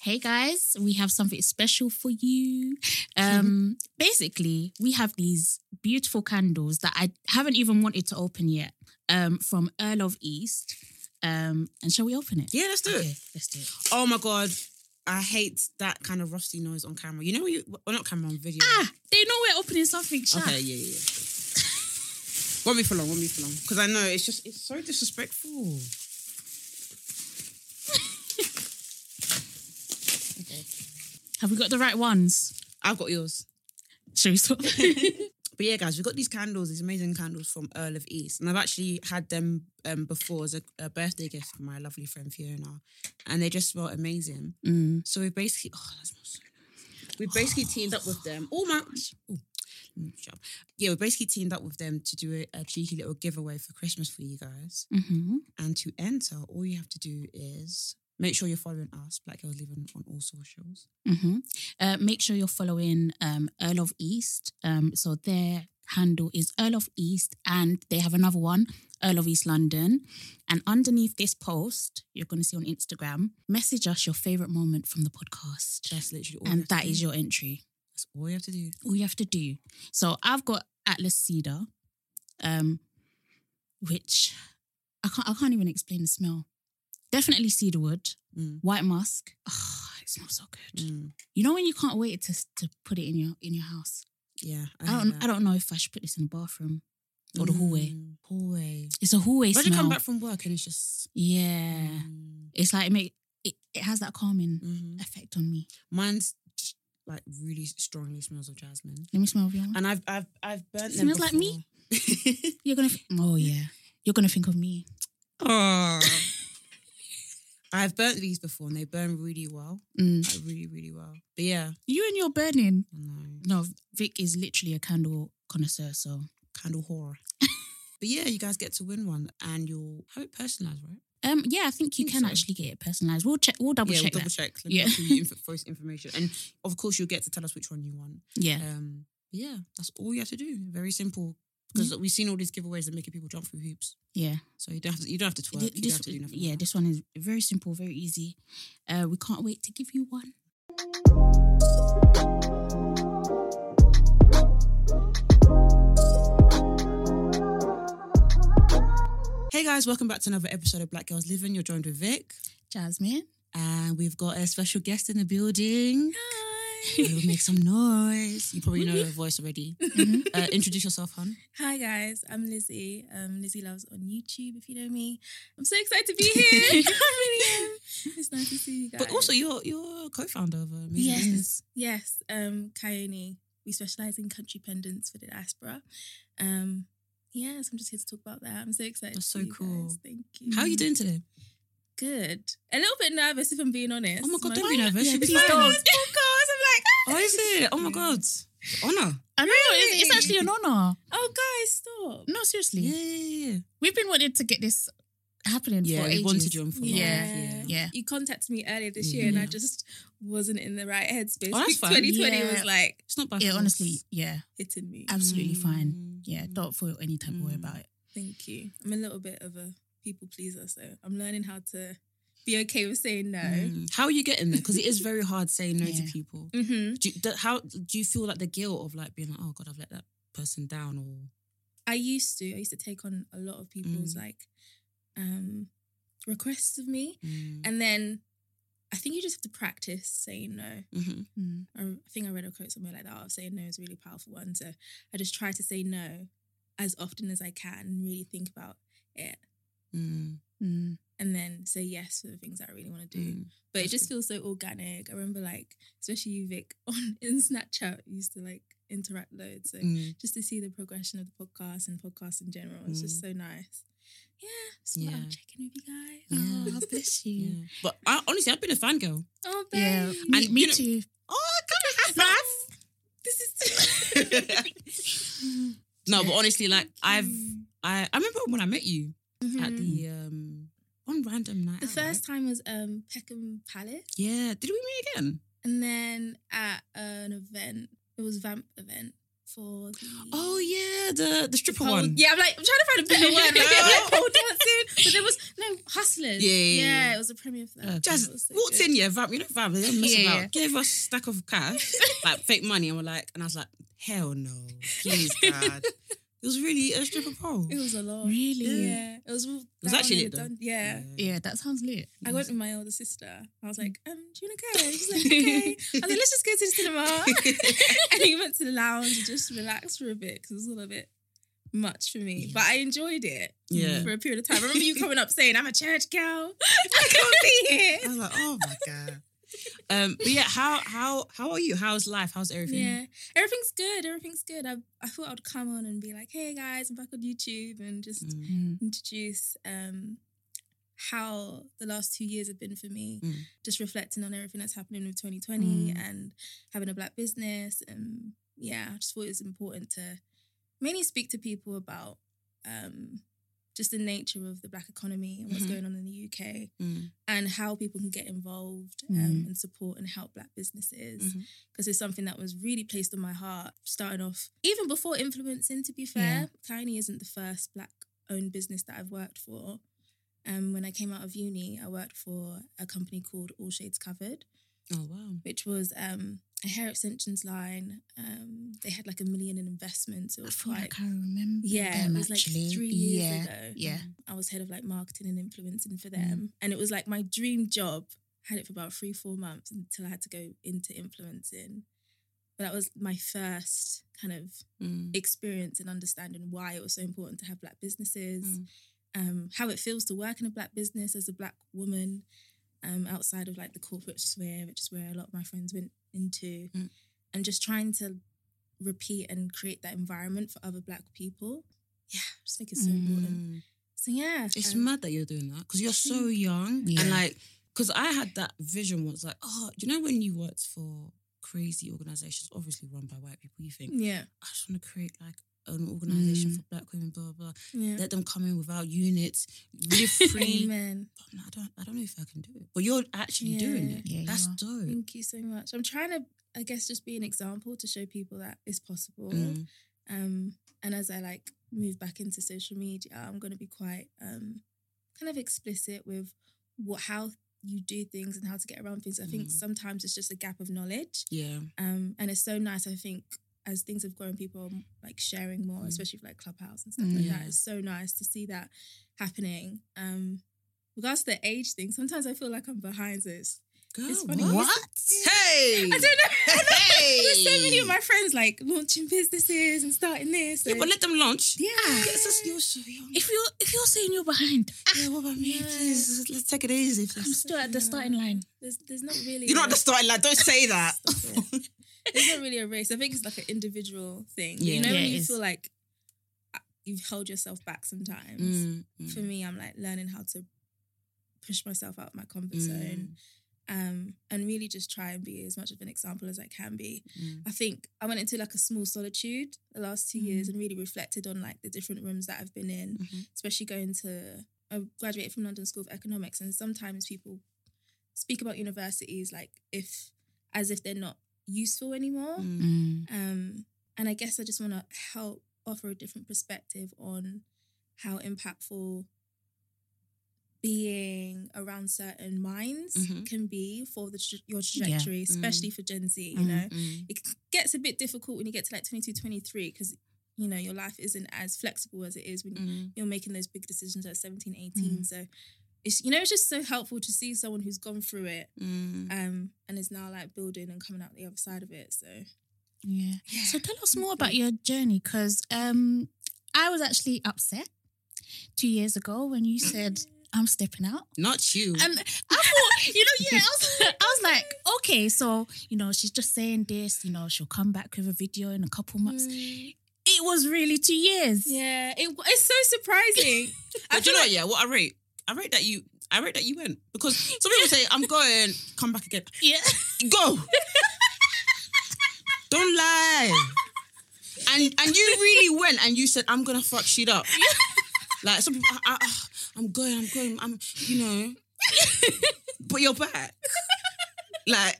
Hey guys, we have something special for you. Um, basically, we have these beautiful candles that I haven't even wanted to open yet. Um, from Earl of East. Um, and shall we open it? Yeah, let's do Okay, it. let's do it. Oh my god, I hate that kind of rusty noise on camera. You know you well not camera on video. Ah, they know we're opening something. Chat. Okay, yeah, yeah. yeah. won't be for long. Won't be for long. Because I know it's just it's so disrespectful. okay, Have we got the right ones? I've got yours. Shall we stop? But yeah, guys, we've got these candles, these amazing candles from Earl of East, and I've actually had them um, before as a, a birthday gift for my lovely friend Fiona, and they just smell amazing. Mm. So we basically, oh, that smells so nice. We basically teamed up with them. Oh my, oh, let me shut up. yeah, we basically teamed up with them to do a, a cheeky little giveaway for Christmas for you guys. hmm And to enter, all you have to do is make sure you're following us, Black Girls Living, on all socials. hmm Uh, make sure you're following um, Earl of East. Um, so their handle is Earl of East, and they have another one, Earl of East London. And underneath this post, you're going to see on Instagram, message us your favorite moment from the podcast. That's literally all. you and have to that is your entry. That's all you have to do. All you have to do. So I've got Atlas Cedar, um, which I can't I can't even explain the smell. Definitely cedarwood, Mm. white musk. Oh, it smells so good. Mm. You know when you can't wait to to put it in your in your house. Yeah, I, hear don't that. I don't know if I should put this in the bathroom or the hallway. Mm, Hallway. It's a hallway Imagine smell. come back from work and it's just. yeah, Mm, it's like it make it, it has that calming mhm. effect on me. Mine's just like really strongly smells of jasmine, Let me smell of your one. and I've I've I've burnt them. Smells like me? You're gonna th- oh yeah, you're gonna think of me. oh. I've burnt these before, and they burn really well, Mm. like really really well. But yeah, You and your burning. I know. No, Vic is literally a candle connoisseur. So candle horror. but yeah, you guys get to win one, and you'll have it personalized, right? um, yeah, I think you Think can so. actually get it personalized. We'll check. We'll double yeah, check we'll double check. Yeah. me yeah. inf- voice information, and of course you'll get to tell us which one you want. Yeah, Um, yeah, that's all you have to do. Very simple. Because we've seen all these giveaways that making people jump through hoops. yeah. So you don't have to. You don't have to twerk. Th- you don't have to do nothing. yeah, like this one is very simple, very easy. Uh, we can't wait to give you one. Hey guys, welcome back to another episode of Black Girls Living. You're joined with Vic, Jasmine. and we've got a special guest in the building. We'll make some noise. You probably know her voice already. Mhm. Uh, introduce yourself, hon. Hi guys, I'm Lizzie. Um, Lizzie Loves on YouTube. If you know me, I'm so excited to be here. I really am. It's nice to see you guys. But also, you're you're a co-founder of a music Yes. business. yes, um. We specialize in country pendants for the diaspora. Um, yes, I'm just here to talk about that. I'm so excited. That's so cool. Thank you. How are you doing today? Good. A little bit nervous, if I'm being honest. Oh my god, My- don't be nervous. Yeah, please fine. don't. Oh gosh, I'm like, is it? Oh my god, honor. I know it's, it's actually an honor. oh guys, stop. No, seriously, Yeah, yeah, yeah. we've been wanting to get this happening Yeah, for we ages. wanted you on for. Yeah, yeah. yeah. You contacted me earlier this year, and I just wasn't in the right headspace. Oh, that's fine. 2020 Yeah. was like It's not by Yeah, honestly, yeah, hitting me. absolutely fine. Mm. Yeah, don't feel any type of way Mm. about it. Thank you. I'm a little bit of a people pleaser, so I'm learning how to be okay with saying no. Mm. How are you getting there? Because it is very hard saying no Yeah. to people. Mm-hmm. Do you, how do you feel like the guilt of like being like, oh god, I've let that person down, or I used to. I used to take on a lot of people's Mm. like um requests of me, Mm. and then I think you just have to practice saying no. Mhm. Mm. I, I think I read a quote somewhere like that of saying no is a really powerful one. So I just try to say no as often as I can and really think about it, Mm. Mm. And then say yes for the things that I really want to do. Mm. But it just feels so organic. I remember like, especially you, Vic, on in Snapchat, you used to like interact loads. So Mm. just to see the progression of the podcast and podcasts in general, it's just so nice. Yeah, just yeah. Yeah. I'm checking with you guys. Yeah. Oh, bless you. Yeah. But I, honestly, I've been a fangirl. Oh, Yeah, babe. me, And me you know- too. Oh, No, this is no, but honestly, like I've, I, I remember when I met you at Mhm. the um one random night. The out, first right? time was um Peckham Palace, yeah. Did we meet again? and then at an event, it was Vamp event. for the Oh yeah, the the stripper one. Yeah, I'm like I'm trying to find a better word. Like, like pole dancing, but there was no hustlers. Yeah, yeah, yeah. it was a premiere for that. Uh, Jazz so walked good. in, yeah, Vamp, you know Vamp, they don't mess Yeah, about. yeah. Gave us a stack of cash, like fake money, and we're like, and I was like, hell no, please God. It was really a stripper pole. It was a lot. Really? Yeah, it was. All It was actually lit the though. dun- Yeah. Yeah, that sounds lit. I went with my older sister. I was like, um, do you want to go? She's like, okay. I was like, let's just go to the cinema. and we went to the lounge and just relaxed for a bit because it was a little bit much for me. But I enjoyed it Yeah. for a period of time. I remember you coming up saying, I'm a church girl. I can't be here. I was like, oh my God. Um, but yeah, how how how are you? How's life? How's everything? Yeah, everything's good. Everything's good. I, I thought I'd come on and be like, hey guys, I'm back on YouTube and just Mm. Mm. introduce um, how the last two years have been for me. Mm. Just reflecting on everything that's happening with 2020 Mm. and having a black business. And yeah, I just thought it was important to mainly speak to people about um, just the nature of the black economy and what's Mhm. going on in the UK Mm. and how people can get involved um, Mm. and support and help black businesses because it's something that was really placed on my heart starting off even before influencing to be fair tiny isn't the first black owned business that i've worked for um, when i came out of uni i worked for a company called all shades covered Oh wow. which was um, a hair extensions line um, they had like a million in investments it I was feel quite like I remember yeah, them it was actually. like three years yeah. ago. Yeah. I was head of like marketing and influencing for Mm. them. And it was like my dream job. Had it for about three, four months until I had to go into influencing. But that was my first kind of Mm. experience in understanding why it was so important to have black businesses, Mm. um, how it feels to work in a black business as a black woman um, outside of like the corporate sphere, which is where a lot of my friends went into, Mm. and just trying to repeat and create that environment for other black people. Yeah, I just think it's so important. Mm. So yeah, It's um, mad that you're doing that because you're so young Yeah. and like because I had that vision was like oh do you know when you worked for crazy organizations obviously run by white people you think Yeah, I just want to create like an organization Mm. for black women blah blah blah yeah. let them come in without units live free Amen. but I don't I don't know if I can do it but you're actually doing it Yeah, that's dope Thank you so much. I'm trying to, I guess, just be an example to show people that it's possible. Mm. Um, and as I like move back into social media, I'm going to be quite um, kind of explicit with what how you do things and how to get around things. I think Mm. sometimes it's just a gap of knowledge, yeah um, and it's so nice. I think as things have grown, people are like sharing more, Mm. especially with like Clubhouse and stuff like Yeah. that. It's so nice to see that happening. Um, regards to the age thing, sometimes I feel like I'm behind. this. Girl, It's funny. what? hey I don't know. hey There's so many of my friends like launching businesses and starting this. yeah, and- but let them launch Yeah. That's- you're so young If you're if you're saying you're behind, yeah what about me Yeah. please let's take it easy I'm still at the starting line. there's there's not really You're not a- the starting line. Don't say that. Stop it. There's not really a race. I think it's like an individual thing. Yeah. You know Yeah, when you feel like uh, you've held yourself back sometimes. Mm, mm, For me, I'm like learning how to push myself out of my comfort mm, zone. Um, and really just try and be as much of an example as I can be. mm. I think I went into like a small solitude the last two Mm. years and really reflected on like the different rooms that I've been in, Mhm. especially going to. I graduated from London School of Economics, and sometimes people speak about universities like if as if they're not useful anymore. Mm. Mm. Um, and I guess I just want to help offer a different perspective on how impactful being around certain minds Mhm. can be for the tra- your trajectory, especially for Gen Z. You Mhm. know, Mm. it gets a bit difficult when you get to like 22, 23 because you know your life isn't as flexible as it is when Mm. you're making those big decisions at 17, 18. So it's you know it's just so helpful to see someone who's gone through it Mm. um and is now like building and coming out the other side of it. So Yeah. yeah. So tell us more about your journey, because um, I was actually upset two years ago when you said I'm stepping out. Not you. And I thought, you know, yeah, I was, I was like, okay, so, you know, she's just saying this, you know, she'll come back with a video in a couple months. Mm. It was really two years. Yeah, it, it's so surprising. I but you know like what? Yeah, what I rate, I rate that you, I rate that you went because some people say I'm going, come back again. Yeah. Go. Don't lie. And and you really went and you said I'm gonna fuck shit up. Like some people, I, I, I'm going, I'm going, I'm, you know, but you're back. Like,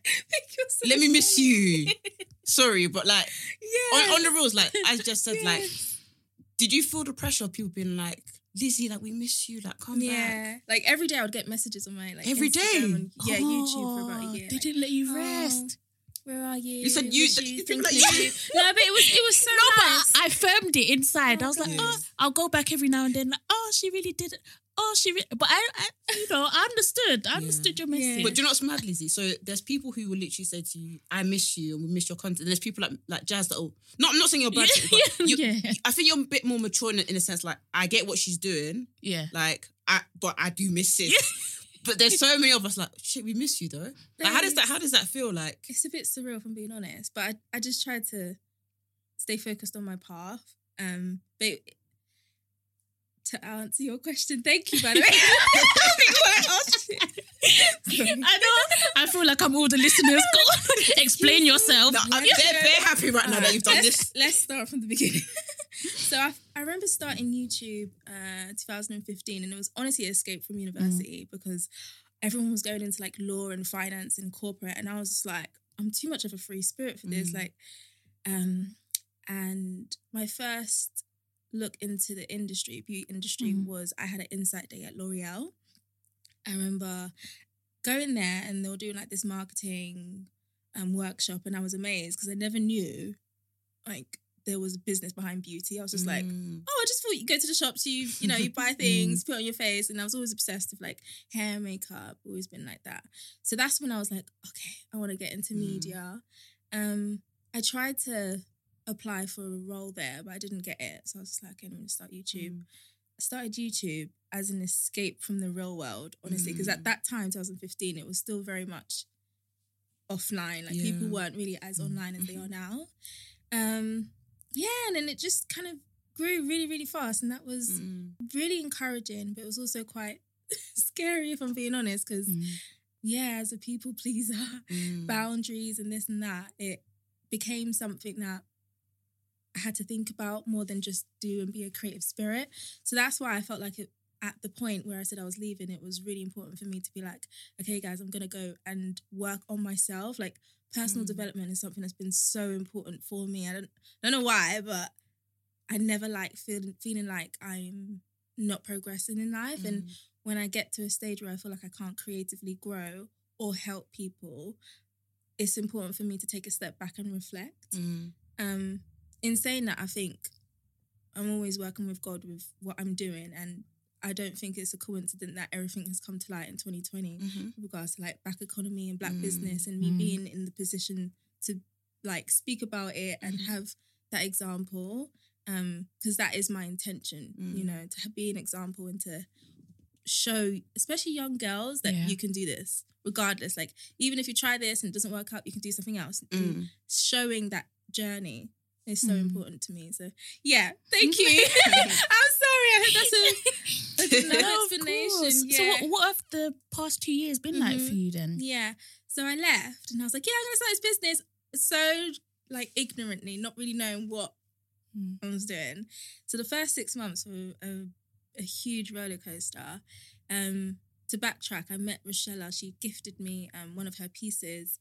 You're so let me miss you. Sorry, but like, on, on the rules, like I just said, like, did you feel the pressure of people being like, Lizzie, like we miss you, like come back? Like every day I would get messages on my like Every Instagram day? and, yeah, YouTube for about Oh, a year. They like, didn't let you oh, rest. Where are you? You said you- Miss you thinking like- you. No, but it was it was so No, nice. but I firmed it inside. I was like, oh, I'll go back every now and then. Like, oh, she really did it. Oh, she. Re-. But I, I, you know, I understood. I understood your Yeah. message. But do you know what's mad, Lizzie? So there's people who will literally say to you, "I miss you," and we miss your content. And there's people like like Jazz that will. Not, I'm not saying you're bad, Yeah, but you, yeah. I think you're a bit more mature in, in a sense. Like I get what she's doing, yeah. like I, but I do miss it. but there's so many of us like, shit, we miss you though. Like, how does that? How does that feel? Like, it's a bit surreal if I'm being honest, but I, I just tried to stay focused on my path. Um, but to answer your question, thank you by the way. I know. I feel like I'm all the listeners. Go explain yourself. no, I'm they're, they're happy right now that you've done let's, this. Let's start from the beginning. so I, I remember starting YouTube uh 2015 and it was honestly an escape from university because everyone was going into like law and finance and corporate and I was just like I'm too much of a free spirit for this Mm. like um and my first look into the industry beauty industry Mhm. was I had an insight day at L'Oreal I remember going there and they were doing like this marketing um, workshop and I was amazed because I never knew like there was a business behind beauty. I was just like, Mm. oh, I just thought you go to the shops, you you know, you buy things, put on your face, and I was always obsessed with like hair, makeup, always been like that. So that's when I was like, okay, I want to get into Mm. media. Um, I tried to apply for a role there, but I didn't get it. So I was just like, okay, I'm gonna start YouTube. Mm. I started YouTube as an escape from the real world, honestly, because Mm. at that time, 2015, it was still very much offline. Like people weren't really as Mm. online as they are now. Um, yeah, and then it just kind of grew really, really fast, and that was Mm. really encouraging, but it was also quite scary if I'm being honest, because Mm. yeah, as a people pleaser, Mm. boundaries and this and that, it became something that had to think about more than just do and be a creative spirit. So that's why I felt like it at the point where I said I was leaving, it was really important for me to be like, okay, guys, I'm gonna go and work on myself. Like personal Mm. development is something that's been so important for me. I don't don't know why, but I never like feeling feeling like I'm not progressing in life. And Mm. when I get to a stage where I feel like I can't creatively grow or help people, it's important for me to take a step back and reflect. Mm. Um, in saying that, I think I'm always working with God with what I'm doing, and I don't think it's a coincidence that everything has come to light in 2020 Mhm. with regards to like black economy and black Mm. business, and me Mm. being in the position to like speak about it and Mhm. have that example. Um, because that is my intention, you Mm. know, to be an example and to show, especially young girls, that Yeah. you can do this regardless. Like, even if you try this and it doesn't work out, you can do something else. Mm. showing that journey is so Mm. important to me. So, yeah, thank you. I'm sorry. I hope that's a, a good No, explanation. Yeah. So what, what have the past two years been like Mhm. for you then? Yeah. So I left and I was like, yeah, I'm gonna start this business. So like ignorantly, not really knowing what Mm. I was doing. So the first six months were a, a huge roller coaster. Um, to backtrack, I met Rochelle. She gifted me um, one of her pieces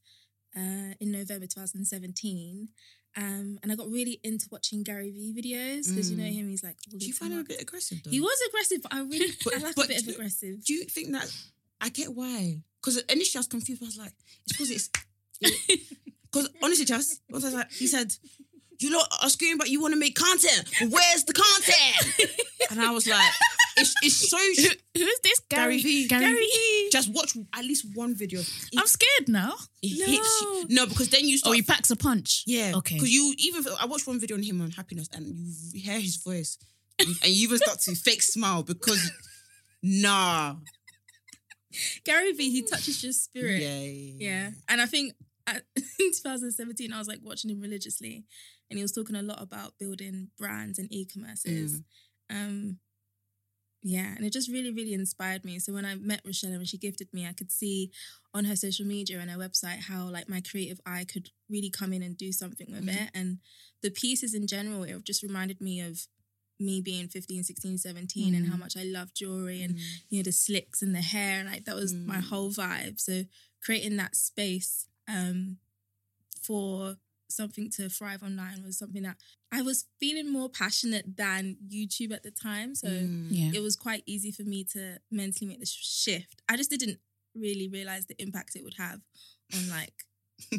uh, in November 2017. Um, and I got really into watching Gary Vee videos because you know Mm. him. He's like, Do you find him a bit aggressive though? He was aggressive, but I really But- I like a bit of aggressive. Do you think that I get why? Because initially I was confused. But I was like, it's because it's because honestly, just I was like, he said, "You lot are screaming, but you want to make content. Where's the content?" and I was like, "It's it's so." Who, who's this Gary Vee. Gary, Gary Vee. Vee. Just watch at least one video. It, I'm scared now. it No. hits you. No, because then you start. Oh, he packs a punch. yeah. Okay. Because you even I watched one video on him on happiness, and you hear his voice, and you even start to fake smile because. Nah. Gary Vee, he touches your spirit. Yeah, yeah, Yeah. And I think at, in 2017, I was like watching him religiously and he was talking a lot about building brands and e-commerces. Um, yeah, and it just really, really inspired me. So when I met Rochelle and she gifted me, I could see on her social media and her website how like my creative eye could really come in and do something with Mhm. it. And the pieces in general, it just reminded me of me being 15, 16, 17 and how Mm. much I love jewelry and Mm. you know the slicks and the hair and like that was my Mm. whole vibe so creating that space um for something to thrive online was something that I was feeling more passionate than YouTube at the time. So Mm. Yeah. it was quite easy for me to mentally make the sh- shift. I just didn't really realize the impact it would have on like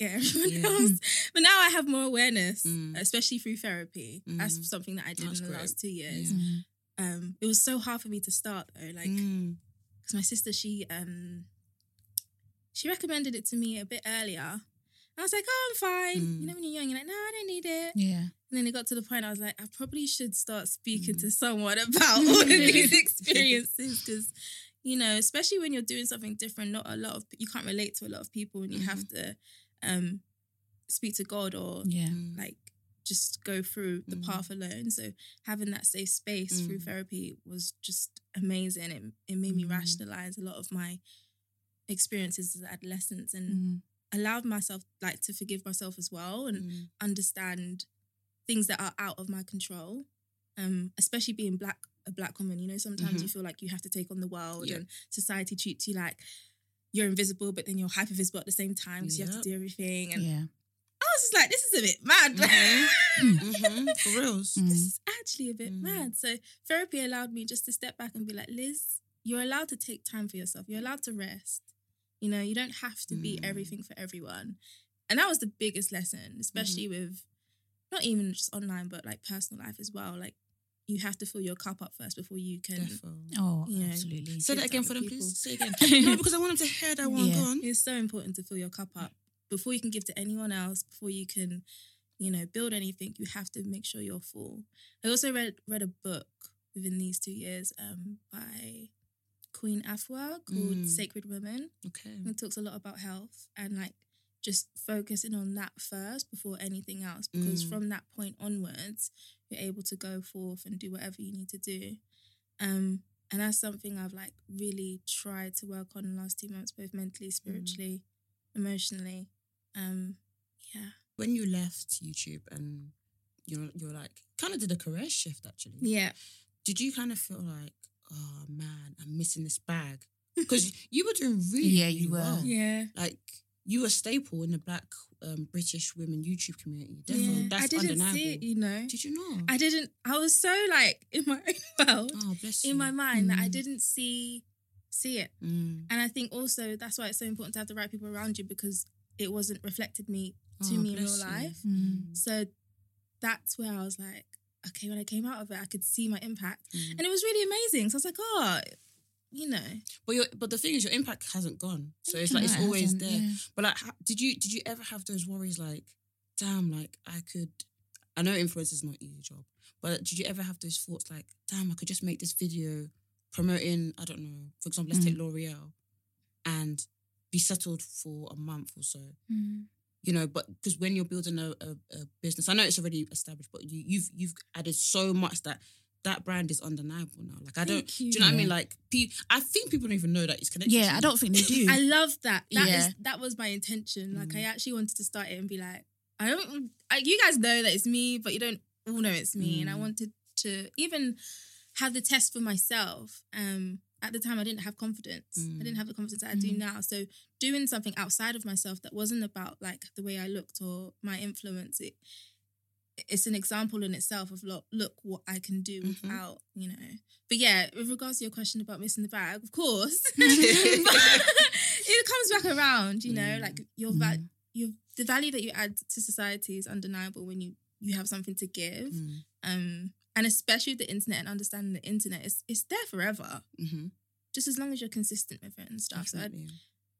yeah everyone Yeah. else. But now I have more awareness, Mm. especially through therapy. That's Mm. something that I did That's in the great. last two years. Yeah. Mm. Um, it was so hard for me to start though, like Mm. because my sister she um she recommended it to me a bit earlier. I was like, oh, I'm fine. Mm. You know, when you're young, you're like, no, I don't need it. Yeah. And then it got to the point I was like, I probably should start speaking Mm. to someone about all of these experiences because, you know, especially when you're doing something different, not a lot of you can't relate to a lot of people, and you have to um speak to God or Yeah. Mm. like just go through the Mm. path alone. So having that safe space through Mm. therapy was just amazing. It it made me Mm. rationalize a lot of my experiences as adolescents and Mm. Allowed myself like to forgive myself as well and Mm. understand things that are out of my control. Um, especially being black a black woman, you know, sometimes you feel like you have to take on the world Yeah. and society treats you like you're invisible, but then you're hyper visible at the same time because you have to do everything. And Yeah. I was just like, this is a bit mad. Mhm. For reals. Mm. this is actually a bit Mm. mad. So therapy allowed me just to step back and be like, Liz, you're allowed to take time for yourself. You're allowed to rest. You know, you don't have to be Mm. everything for everyone. And that was the biggest lesson, especially Mm-hmm. with not even just online, but like personal life as well. Like you have to fill your cup up first before you can. Defo. Oh, You know, absolutely. Say that again for them, people. please. Say again. no, because I want them to hear that one. Yeah. Go on. It's so important to fill your cup up before you can give to anyone else. Before you can, you know, build anything, you have to make sure you're full. I also read read a book within these two years um, by Queen Afua called Mm. Sacred Woman. Okay. And it talks a lot about health and like just focusing on that first before anything else. Because Mm. from that point onwards, you're able to go forth and do whatever you need to do. Um, and that's something I've like really tried to work on in the last two months, both mentally, spiritually, emotionally. Um, yeah. When you left YouTube and you're you're like kind of did a career shift actually. Yeah. Did you kind of feel like, oh man, I'm missing this bag? Because you were doing really, Yeah, you really were. well. Yeah. Like you were a staple in the Black um, British women YouTube community. yeah. Definitely, that's I didn't undeniable. see it, you know. Did you know? I didn't, I was so like in my own world, oh, bless you. in my mind, that I Mm. didn't see see it. Mm. And I think also that's why it's so important to have the right people around you because it wasn't reflected me to Oh, me in real life. Mm. So that's where I was like, okay, when I came out of it, I could see my impact. Mm. And it was really amazing. So I was like, oh, you know. But your but the thing is, your impact hasn't gone. So it's like it's always there. yeah. But like, ha- did you did you ever have those worries? Like, damn, like I could. I know influence is not an easy job, but did you ever have those thoughts? Like, damn, I could just make this video promoting. I don't know. For example, let's Mm. take L'Oreal, and be settled for a month or so. Mm. You know, but because when you're building a, a, a business, I know it's already established, but you, you've you've added so much that that brand is undeniable now. Like I don't, Thank do you know what I mean? Like, pe- I think people don't even know that it's connected. Yeah, I don't think they do. I love that. That is Yeah. that was my intention. Like I Mm. actually wanted to start it and be like, I don't I, you guys know that it's me, but you don't all know it's me. And I Mm. wanted to even have the test for myself. Um at the time I didn't have confidence. I Mm. didn't have the confidence that I do Mm. now. So doing something outside of myself that wasn't about like the way I looked or my influence, it it's an example in itself of look, look what I can do Mhm. without, you know. But yeah, with regards to your question about missing the bag, of course, it comes back around, you know, Mm. like your va- Mm. your the value that you add to society is undeniable when you you have something to give. Mm. Um, and especially the internet and understanding the internet, it's it's there forever, Mm-hmm. just as long as you're consistent with it and stuff. So I,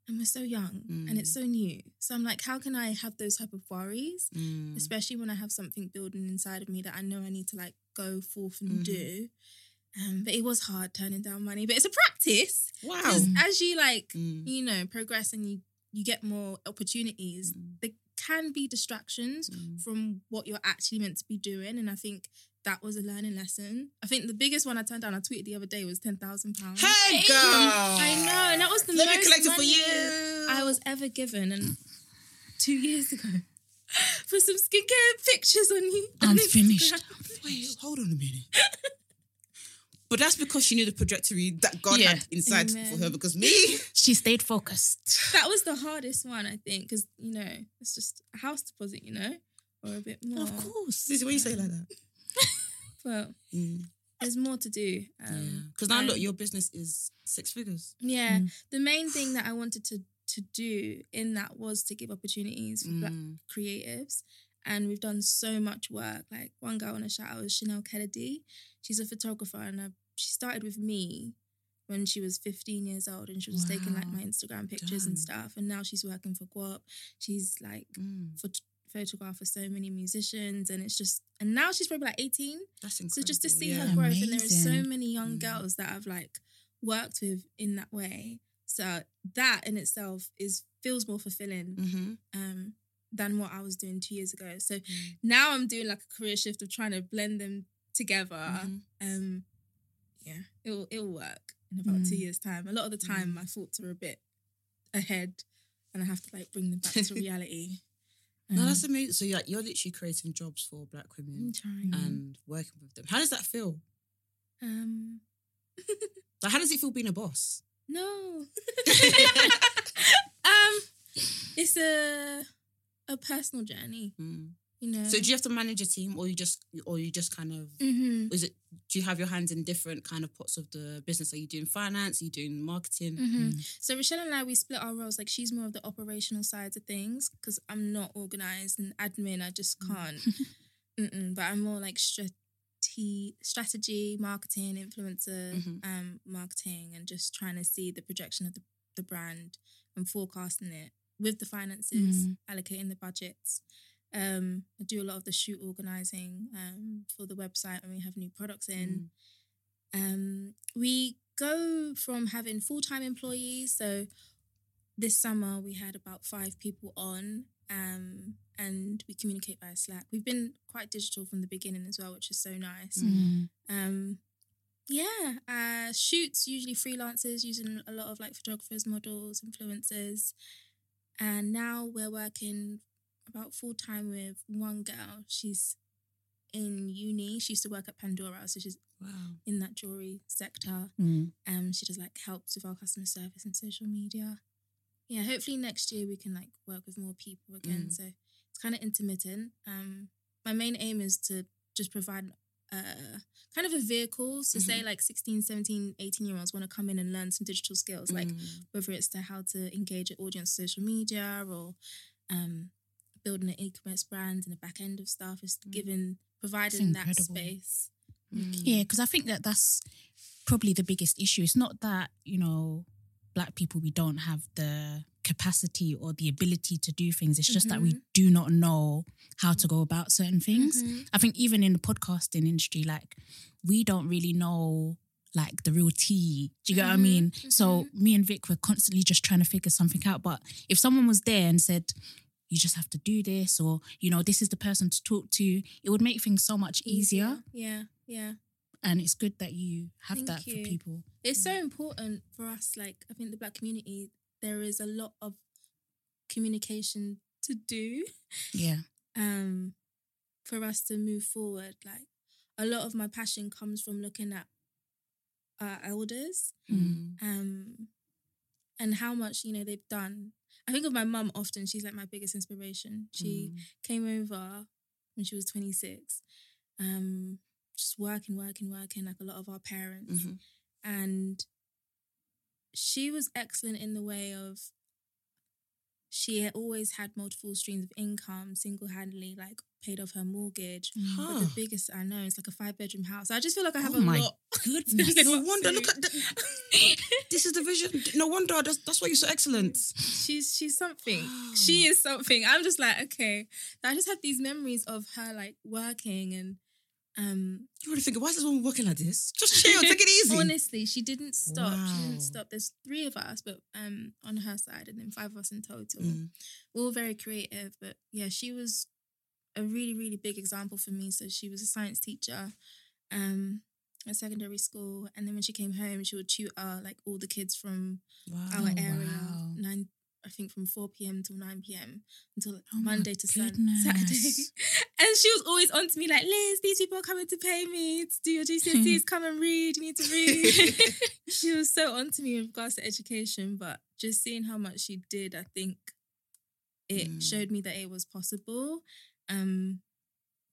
and we're so young and Mm. it's so new. So I'm like, how can I have those type of worries? Mm. especially when I have something building inside of me that I know I need to like go forth and Mhm. do. Um, but it was hard turning down money, but it's a practice. Wow. as you like, Mm. you know, progress and you you get more opportunities, Mm. there can be distractions Mm. from what you're actually meant to be doing. And I think that was a learning lesson. I think the biggest one I turned down, I tweeted the other day, was ten thousand pounds. Hey, girl. I know, and that was the Let me most collect it for money you. I was ever given, and two years ago, for some skincare pictures on you. I'm on finished. Wait, hold on a minute. But that's because she knew the trajectory that God Yeah. had inside Amen. for her. Because me, She stayed focused. That was the hardest one, I think, because you know it's just a house deposit, you know, or a bit more. of course, this is when you say like that. But Mm, there's more to do. yeah. Um, Because now look, your business is six figures. Yeah, Mm. the main thing that I wanted to to do in that was to give opportunities for black Mm, creatives. And we've done so much work. Like one girl on a shout out was Chanel Kennedy. She's a photographer and I, she started with me when she was 15 years old and she was taking like my Instagram pictures and stuff. And now she's working for Guap. She's like mm. phot- photograph for so many musicians and it's just and now she's probably like 18 That's incredible so just to see yeah. her growth, and there are so many young Mm. girls that I've like worked with in that way. So that in itself is feels more fulfilling Mm-hmm. um, than what I was doing two years ago. So Mm. now I'm doing like a career shift of trying to blend them together. Mhm. Um, yeah, it'll it'll work in about two Mm. years' time. A lot of the time, Mm. my thoughts are a bit ahead, and I have to like bring them back to reality. No, Um, that's amazing. So you're, you're literally creating jobs for black women and working with them. How does that feel? Um, Like, how does it feel being a boss? No. um, it's a a personal journey, Mm. You know. So do you have to manage a team, or you just, or you just kind of, Mm-hmm. is it? Do you have your hands in different kind of parts of the business? Are you doing finance? Are you doing marketing? Mm-hmm. So Rochelle and I, we split our roles. Like she's more of the operational sides of things because I'm not organized and admin. I just Mm. can't. But I'm more like strate- strategy, marketing, influencer, Mhm. um, marketing, and just trying to see the projection of the, the brand and forecasting it with the finances, Mm. allocating the budgets. Um, I do a lot of the shoot organizing um, for the website when we have new products in. Mm. Um, we go from having full time employees. So this summer we had about five people on, um, and we communicate via Slack. We've been quite digital from the beginning as well, which is so nice. Mm. Um, yeah, uh, shoots usually freelancers using a lot of like photographers, models, influencers, and now we're working about full time with one girl. She's in uni. She used to work at Pandora, so she's Wow. in that jewelry sector. Mm. Um, she does like helps with our customer service and social media. Yeah, hopefully next year we can like work with more people again. Mm. So it's kind of intermittent. Um, my main aim is to just provide uh kind of a vehicle to say like 16 17 18 year olds want to come in and learn some digital skills like Mm. whether it's to how to engage an audience social media or um, building an e-commerce brand and the back end of stuff is Mm. giving providing that space Mm. Yeah, because I think that that's probably the biggest issue. It's not that, you know, black people, we don't have the capacity or the ability to do things. It's just that we Mhm. do not know how to go about certain things. Mhm. I think even in the podcasting industry, like we don't really know like the real tea. Do you get what I Mhm, mean? So me and Vic were constantly just trying to figure something out. But if someone was there and said, you just have to do this, or you know, this is the person to talk to, it would make things so much easier. yeah yeah And it's good that you have Thank that you. for people. It's so important for us. Like, I think the black community, there is a lot of communication to do Yeah. um, for us to move forward. Like, a lot of my passion comes from looking at our elders Mm. um, and how much, you know, they've done. I think of my mum often. She's like my biggest inspiration. She Mm. came over when she was 26, um, just working, working, working, like a lot of our parents Mhm. and she was excellent in the way of she always had multiple streams of income single-handedly like paid off her mortgage but the biggest i know is like a five bedroom house i just feel like i have Oh a my lot Goodness. No wonder. Look at that. this is the vision. No wonder. That's that's why you're so excellent. she's she's something she is something i'm just like okay i just have these memories of her like working and um You already think, why is this woman working like this? Just chill, take it easy. honestly she didn't stop she didn't stop there's three of us but um on her side and then five of us in total Mm. we're all very creative, but yeah, she was a really, really big example for me. So she was a science teacher um, at secondary school, and then when she came home, she would tutor like all the kids from Wow. our area. wow. Nine, I think from four p.m. till nine p.m. until Oh Monday to goodness. Saturday, And she was always on to me like, Liz, these people are coming to pay me to do your GCSEs. Come and read. You need to read. she was so on to me in regards to education, but just seeing how much she did, I think it Mm. showed me that it was possible. Um,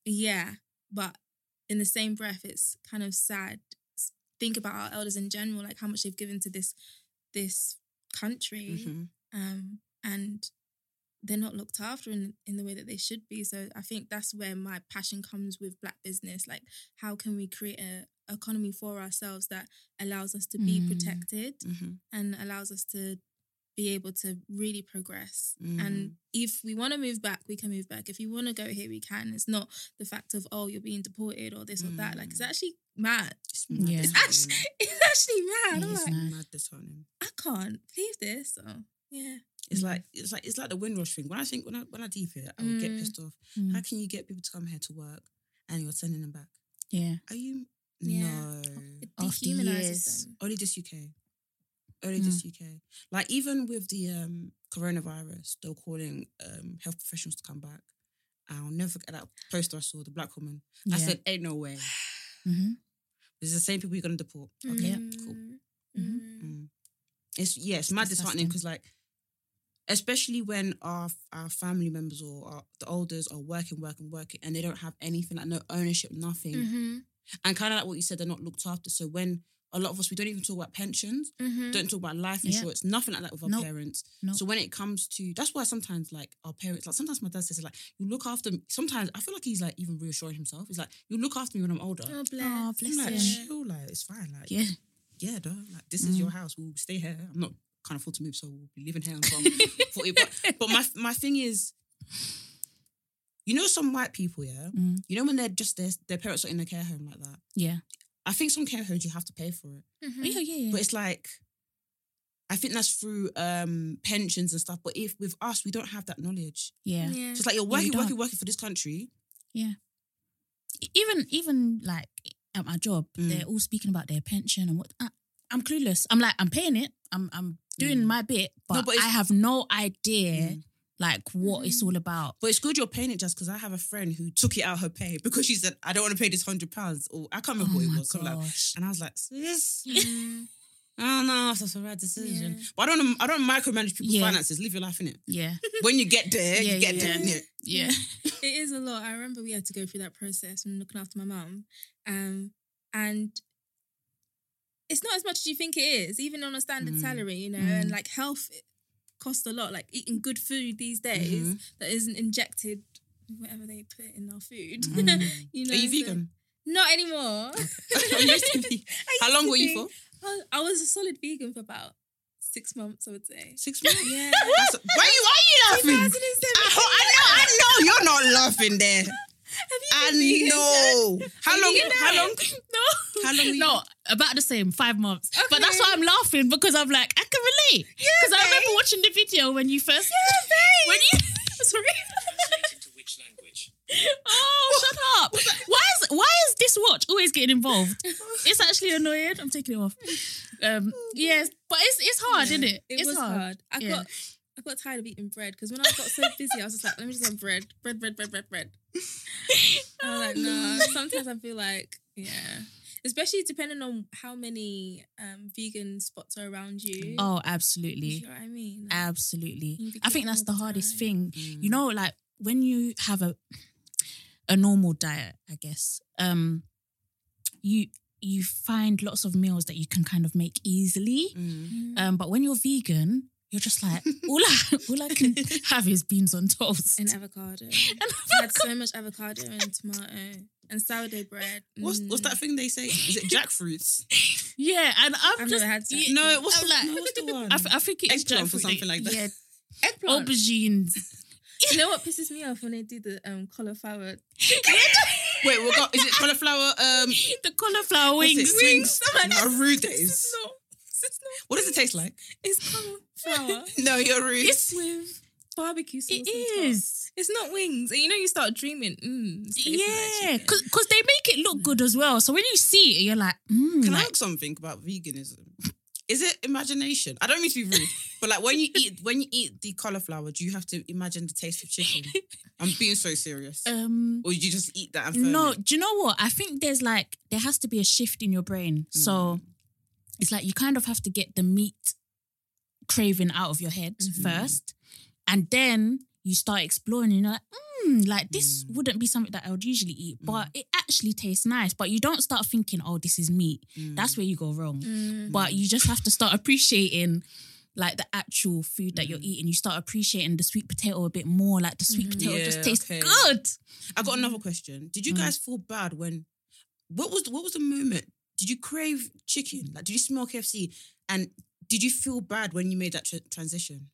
yeah, but in the same breath, it's kind of sad. Think about our elders in general, like how much they've given to this this country, Mhm. Um, and they're not looked after in, in the way that they should be. So I think that's where my passion comes with black business. Like, how can we create a economy for ourselves that allows us to be Mm. protected Mhm. and allows us to be able to really progress. Mm. And if we want to move back, we can move back. If you want to go here, we can. It's not the fact of oh, you're being deported or this or that. Like it's Mm. actually mad. It's mad Yeah. It's actually it's actually mad. It I'm like, mad. mad. I can't believe this. So yeah. It's Mm. like it's like it's like the Windrush thing. When I think when I when I deep it, I would get Mm. pissed off. Mm. How can you get people to come here to work and you're sending them back? Yeah. Are you Yeah. no? It dehumanizes them. Only just UK. Only Mm. just UK. Like even with the um coronavirus, they were calling um health professionals to come back. I'll never forget that poster I saw, the black woman. I Yeah. said, ain't no way. hmm This is the same people you're gonna deport. Okay, Yeah. cool. Mm, mm. Mm. It's yeah, it's mad disheartening Disgusting. because like, especially when our our family members or our, the elders are working, working, working, and they don't have anything like no ownership, nothing, Mhm, and kind of like what you said, they're not looked after. So when a lot of us we don't even talk about pensions, mhm. don't talk about life Yeah. insurance, nothing like that with our Nope. parents. Nope. So when it comes to that's why sometimes like our parents, like sometimes my dad says like you look after me. Sometimes I feel like he's like even reassuring himself. He's like you look after me when I'm older. Oh, bless. Oh, bless like him. chill, like it's fine, like Yeah. yeah, duh. Like this is your Mm. house. We'll stay here. I'm not can't afford to move, so we'll be living here until I'm 40. But, but my my thing is, you know, some white people, yeah. Mm. You know when they're just their their parents are in a care home like that. Yeah. I think some care homes you have to pay for it, Mhm. Oh, yeah, yeah, yeah. but it's like. I think that's through um, pensions and stuff. But if with us, we don't have that knowledge. yeah. Yeah. So it's like you're working, don't. working, working for this country. Yeah. Even even like at my job, Mm. they're all speaking about their pension and what. I, I'm clueless. I'm like I'm paying it. I'm I'm doing Mm. my bit, but, but it's- I have no idea Mm. like what it's Mhm. all about. But it's good you're paying it just because I have a friend who took it out of her pay because she said, I don't want to pay this hundred pounds. Or I can't remember oh what it my was. something like- gosh. and I was like, sis. I don't know if that's the right decision. Yeah. But I don't I don't micromanage people's Yeah. finances. Live your life in it. Yeah. When you get there, Yeah, you get yeah, there. yeah. innit? Yeah. It is a lot. I remember we had to go through that process and looking after my mum. Um, and it's not as much as you think it is, even on a standard Mm. salary, you know, Mm. and like health costs a lot. Like eating good food these days Mhm. that isn't injected whatever they put in our food. Mm. you know, Are you so- vegan? Not anymore. I used to be. How long were you for? I, was a solid vegan for about six months, I would say. Six months. Yeah. That's- why you why you laughing? I, I know, I know you're not laughing there. Have you I vegan? know. How long? you vegan? How long? No. How long were you- No, about the same, five months. But that's why I'm laughing because I'm like, I can relate. Because I remember watching the video when you first. When you. Sorry. to which language? Oh, shut up! Why is why is this watch always getting involved? It's actually annoying. I'm taking it off. Um, yes, but it's it's hard, isn't it? It it's was hard. I Yeah. got I got tired of eating bread because when I got so busy, I was just like, let me just have bread, bread, bread, bread, bread, bread. I was like, no. Sometimes I feel like, yeah. Especially depending on how many um, vegan spots are around you. Oh, you absolutely, know what I mean? Like, absolutely. I think that's the the hardest time. thing. Mm. You know, like when you have a a normal diet, I guess. Um, you you find lots of meals that you can kind of make easily. Mm. Mm. Um, but when you're vegan, you're just like all I all I can have is beans on toast. and avocado. And I had so much avocado and tomato and sourdough bread. What's what's Mm. that thing they say? Is it jackfruits? yeah, and I'm I've just never had that. yeah, No, what's I'm the, like- no, what's the one? I, f- I think it's Eggplant or jackfruit. something like that. Yeah, Eggplant. aubergines. you know what pisses me off when they do the um, cauliflower? Wait, we got. Is it cauliflower? Um, the cauliflower what's wings. it? Wings. I'm How rude that This is. Is not. This is not. What does it taste like? It's cauliflower No, you're rude. It's with barbecue sauce. It is. It's not wings. And you know, you start dreaming. Mm, it's like Yeah, because they make it look good as well. So when you see it, you're like, mm, Can I like, ask something about veganism? Is it imagination? I don't mean to be rude, but like when you eat when you eat the cauliflower, do you have to imagine the taste of chicken? I'm being so serious. Um, or you just eat that and no, it? do you know what? I think there's like there has to be a shift in your brain. Mm. So it's like you kind of have to get the meat craving out of your head Mm-hmm. first, and then you start exploring. And you're like, mm, like this Mm. wouldn't be something that I would usually eat, but it actually tastes nice. But you don't start thinking, oh, this is meat. Mm. That's where you go wrong. Mm. But you just have to start appreciating. Like the actual food that you're Mm. eating, you start appreciating the sweet potato a bit more. Like the sweet potato Mm-hmm. Yeah, just tastes okay. good. I got another question. Did you Mm. guys feel bad when what was what was the moment? Did you crave chicken? Like did you smell KFC? And did you feel bad when you made that tra- transition?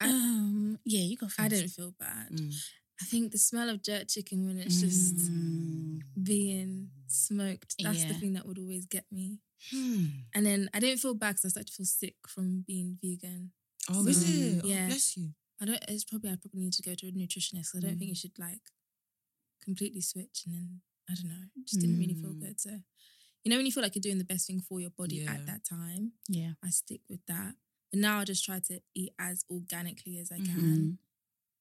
Um, yeah, you got. first. I didn't feel bad. Mm. I think the smell of jerk chicken when it's just Mm. being smoked, that's the thing that would always get me. Hmm. And then I didn't feel bad because I started to feel sick from being vegan. Oh, is Mm. it? Oh, Yeah. bless you. I don't. It's probably I probably need to go to a nutritionist. I don't Mm. think you should like completely switch and then I don't know. It just didn't really feel Mm. good. So you know when you feel like you're doing the best thing for your body Yeah. at that time, Yeah. I stick with that. And now I just try to eat as organically as I can.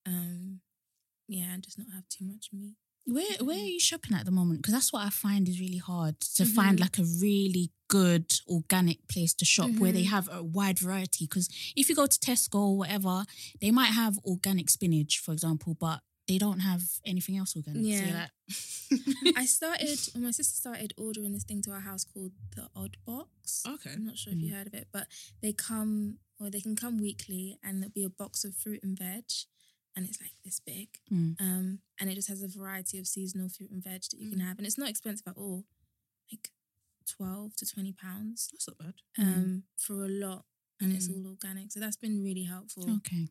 Um, yeah, and just not have too much meat. Where where are you shopping at the moment? Because that's what I find is really hard to find Mhm. like a really good organic place to shop where they Mhm. have a wide variety. Because if you go to Tesco or whatever, they might have organic spinach, for example, but they don't have anything else organic. So Yeah. like, I started. my sister started ordering this thing to our house called the Odd Box. Okay. I'm not sure if you heard of it, but they come or they can come weekly, and there'll be a box of fruit and veg, and it's like this big. Mm. Um, and it just has a variety of seasonal fruit and veg that you can have, and it's not expensive at all, like twelve to twenty pounds That's not bad. um for a lot, and it's Mm. all organic. So that's been really helpful. okay.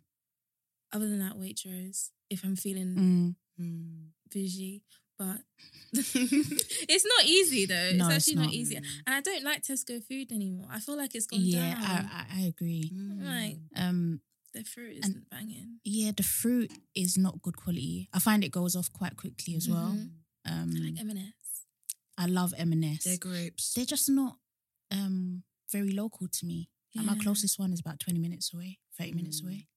Other than that, Waitrose, if I'm feeling Mm. Mm. busy, but it's not easy though. No, it's it's actually not. not. easy, and I don't like Tesco food anymore. I feel like it's gone Yeah, down. I, I I agree. Mm. Like Um, the fruit isn't banging. yeah, the fruit is not good quality. I find it goes off quite quickly as well. Mhm. Um, I like M&S. I love M&S. They're grapes. they're just not um very local to me. Like my closest one is about 20 minutes away, 30 minutes Mm. away.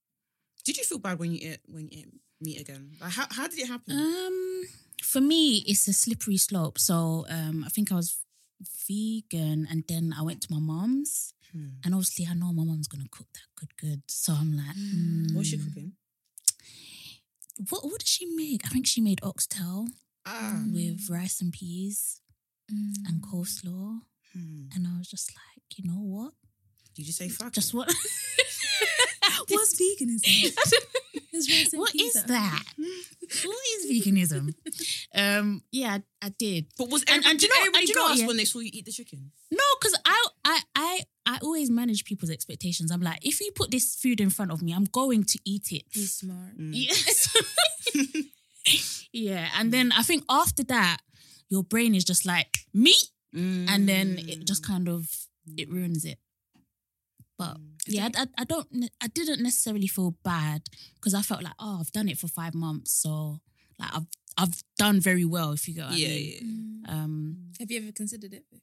Did you feel bad when you ate when you ate meat again? Like how, how did it happen? Um for me it's a slippery slope. So um I think I was vegan and then I went to my mom's Hmm. and obviously I know my mom's gonna cook that good good. So I'm like, Mm. What's she cooking? What what did she make? I think she made oxtail Ah. with rice and peas Mm. and coleslaw. Hmm. And I was just like, you know what? Did you say fuck? Just it? what What's veganism? Is rice and what peas is up? that? what is veganism? um, yeah, I, I did. But was And- and, and do did you know- everybody and do you know what, yeah? when they saw you eat the chicken? No, because I, I, I, I always manage people's expectations. I'm like, if you put this food in front of me, I'm going to eat it. He's smart. Mm. Yes. yeah, and then I think after that, your brain is just like meat, and then it just kind of it ruins it. But Mm. yeah, I, I, I don't, I didn't necessarily feel bad because I felt like, oh, I've done it for five months, so like I've, I've done very well. If you go, yeah, I mean. yeah. Um, Have you ever considered it? Mm.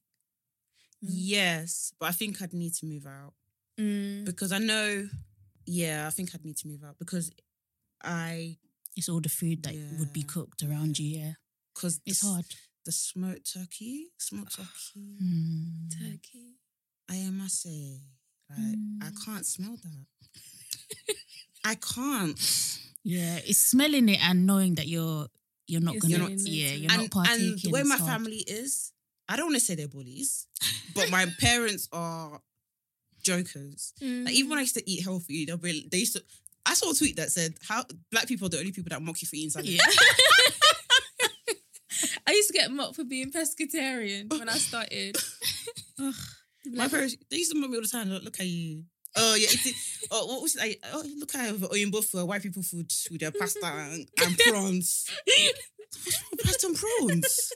Yes, but I think I'd need to move out Mm. because I know. Yeah, I think I'd need to move out because I it's all the food that would be cooked around you. Yeah, because it's hard. The smoked turkey, smoked turkey. Mm. Turkey. I am I say, like I Mm. can't smell that. I can't. Yeah, it's smelling it and knowing that you're you're not You're gonna. saying yeah, you're it. not and, partaking. and the way my hard. family is, I don't want to say they're bullies, but my parents are jokers. Like even when I used to eat healthy, they'll be they used to. I saw a tweet that said, "How black people are the only people that mock you for eating salad." Yeah. I used to get mocked for being pescatarian when I started. My parents they used to mock me all the time. Look, look at you. Oh yeah, eating, oh what was it? like, Oh look at Oyinbo for white people food with their pasta and, and prawns. What's wrong with pasta and prawns?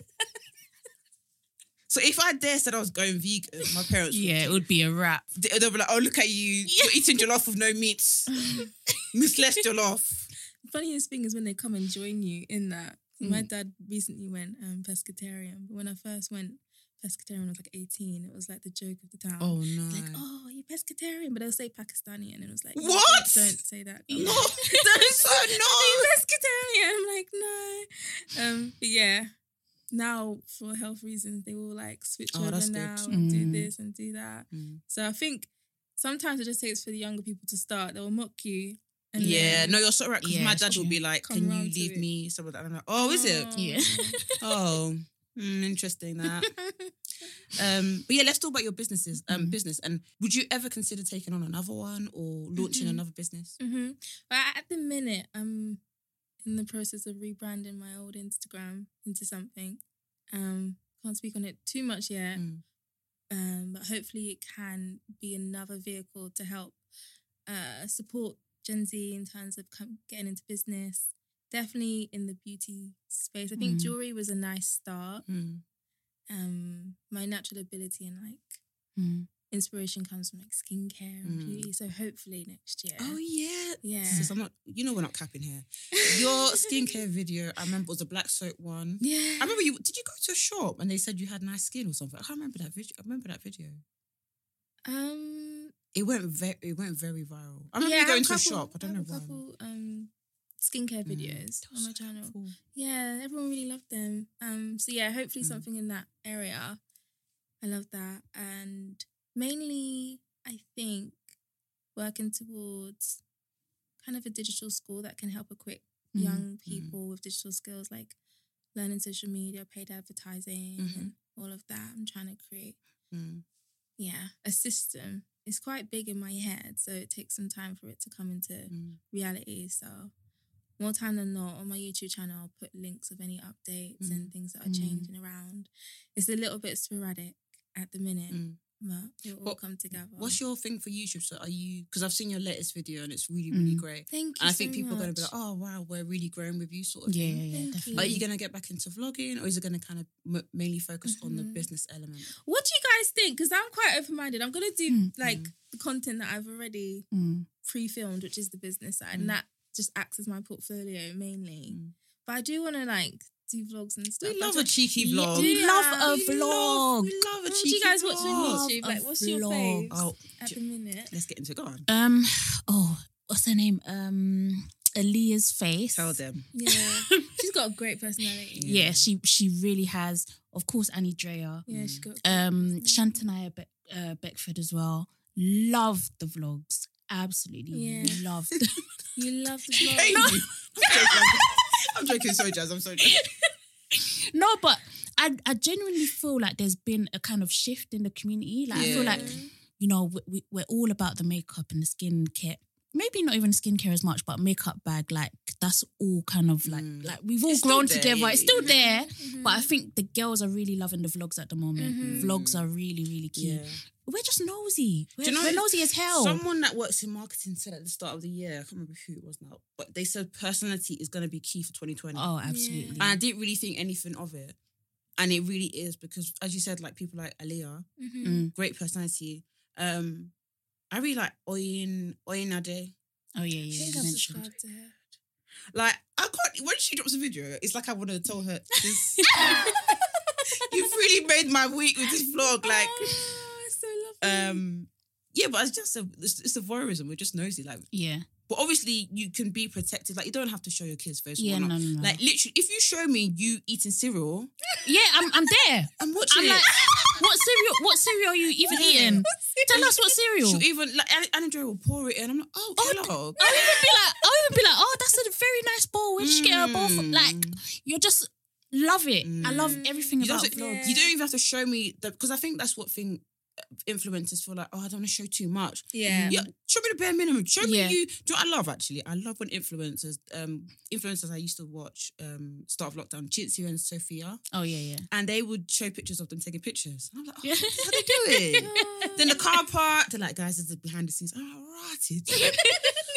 So if I dare said I was going vegan, my parents would yeah, it would be a wrap. They- They'll be like, oh, look at you. You're eating jollof with no meat. Miss less jollof. Funniest thing is when they come and join you in that. My Mm. dad recently went um, pescatarian, but when I first went pescatarian when I was like 18. It was like the joke of the town. Oh no. Like, oh, you pescatarian, but they'll say Pakistani, and it was like, What? Don't, don't say that. no, don't that's so no. pescatarian. I'm like, no. Um, but yeah, now for health reasons, they will like switch Oh, over that's good. now and do Mm. this and do that. Mm. So I think sometimes it just takes for the younger people to start. They'll mock you. And Yeah, then- no, you're so right. Because Yeah, my dad will be like, "Can you leave me?" Some of that. I'm like, "Oh, is it? Yeah. Oh, mm, interesting that." Um, but yeah, let's talk about your businesses. Um, Mhm. business, and would you ever consider taking on another one or launching Mhm. another business? hmm But at the minute, I'm in the process of rebranding my old Instagram into something. Um, can't speak on it too much yet. Mm. Um, but hopefully it can be another vehicle to help uh, support Gen Z in terms of com- getting into business. Definitely in the beauty space. I think Mm. jewelry was a nice start. Mm. Um, my natural ability and like Mm. inspiration comes from like skincare and Mm. beauty. So hopefully next year. Oh yeah, Yeah. Sis, I'm not. You know, we're not capping here. Your skincare video, I remember was a black soap one. Yeah. I remember you. Did you go to a shop and they said you had nice skin or something? I can't remember that video. I remember that video. Um, It went very. It went very viral. I remember yeah, you going to a shop. I don't know why. couple um skincare Mm. videos on my channel. Cool. Yeah, everyone really loved them. Um, so yeah, hopefully Mm. something in that area. I love that, and mainly I think working towards kind of a digital school that can help equip Mm. young people with digital skills like learning social media, paid advertising, Mhm. and all of that. I'm trying to create Mm. yeah a system. It's quite big in my head, so it takes some time for it to come into Mm. reality. So more time than not on my YouTube channel, I'll put links of any updates and things that are Mm. changing around. It's a little bit sporadic at the minute, Mm. but it'll all come together. What's your thing for YouTube? So are you? Because I've seen your latest video and it's really, really Mm. great. Thank you. I so think people are going to be like, "Oh wow, we're really growing with you," sort of. Yeah, thing. yeah, yeah, definitely. you. Are you going to get back into vlogging, or is it going to kind of m- mainly focus on the Mhm. business element? What do you guys think? Because I'm quite open minded. I'm gonna do Mm. like the content that I've already Mm. pre-filmed, which is the business side, Mm. and that just acts as my portfolio mainly. Mm. But I do want to like do vlogs and stuff. We love a don't- cheeky Yeah, vlog. we love a We vlog. love- We love a What do cheeky you guys watch on vlog. YouTube? Like, a what's your vlog. faves Oh, at the minute? let's get into it. Go on. Um. Oh, what's her name? Um. Aaliyah's face. Tell them. Yeah, she's got a great personality. Yeah. Yeah. she she really has. Of course, Annie Drea. Yeah, she's got. Um, personality. Shantanaya Be- uh, Beckford as well. Love the vlogs. Absolutely Yeah. love. You love the vlog. I'm joking. I'm joking. Sorry, Jazz. I'm so joking. no, but I I genuinely feel like there's been a kind of shift in the community. Like I feel Yeah. like you know we, we, we're all about the makeup and the skincare. Maybe not even skincare as much, but makeup bag like that's all kind of like Mm. like we've all It's still grown there, together. yeah, It's still yeah. there, Mhm. but I think the girls are really loving the vlogs at the moment. Mhm. Vlogs are really really key. Yeah. We're just nosy. We're, you know- we're nosy as hell. Someone that works in marketing said at the start of the year, I can't remember who it was now, but they said personality is going to be key for 2020. oh, absolutely. And I didn't really think anything of it. And it really is because, as you said, like people like Aliyah, Mhm. Mm. great personality. Um, I really like Oyin Oyinade. Oh yeah, I yeah. think You I've mentioned. subscribed to her. Like I can't when she drops a video, it's like I want to tell her this. You've really made my week with this vlog. Like, oh, it's so lovely. um, yeah, but it's just a it's, it's a voyeurism. We're just nosy. Like, Yeah. but obviously you can be protected. Like, you don't have to show your kids first. Yeah. No, no, no. Like literally, if you show me you eating cereal, yeah, I'm I'm there. I'm watching I'm it. like, what cereal? What cereal are you even Yeah. eating? Tell us what cereal. She'll even like Anna will pour it in. I'm like, oh, Oh. I'll even be like, I'll even be like, oh, that's a very nice bowl. Where'd you get a bowl from? Mm. Like, you're just love it. I love Mm. everything You about vlogs. you don't even have to show me that because I think that's what thing influencers feel like. Oh, I don't want to show too much. yeah. Yeah, show me the bare minimum. Show me Yeah. you. Do you know what I love actually? I love when influencers, um, influencers I used to watch, um, start of lockdown, Chintzy and Sophia, Oh yeah, yeah. and they would show pictures of them taking pictures. And I'm like, oh, Yeah. how they do it? then the car park, they're like, guys, this is behind the scenes. Oh, right.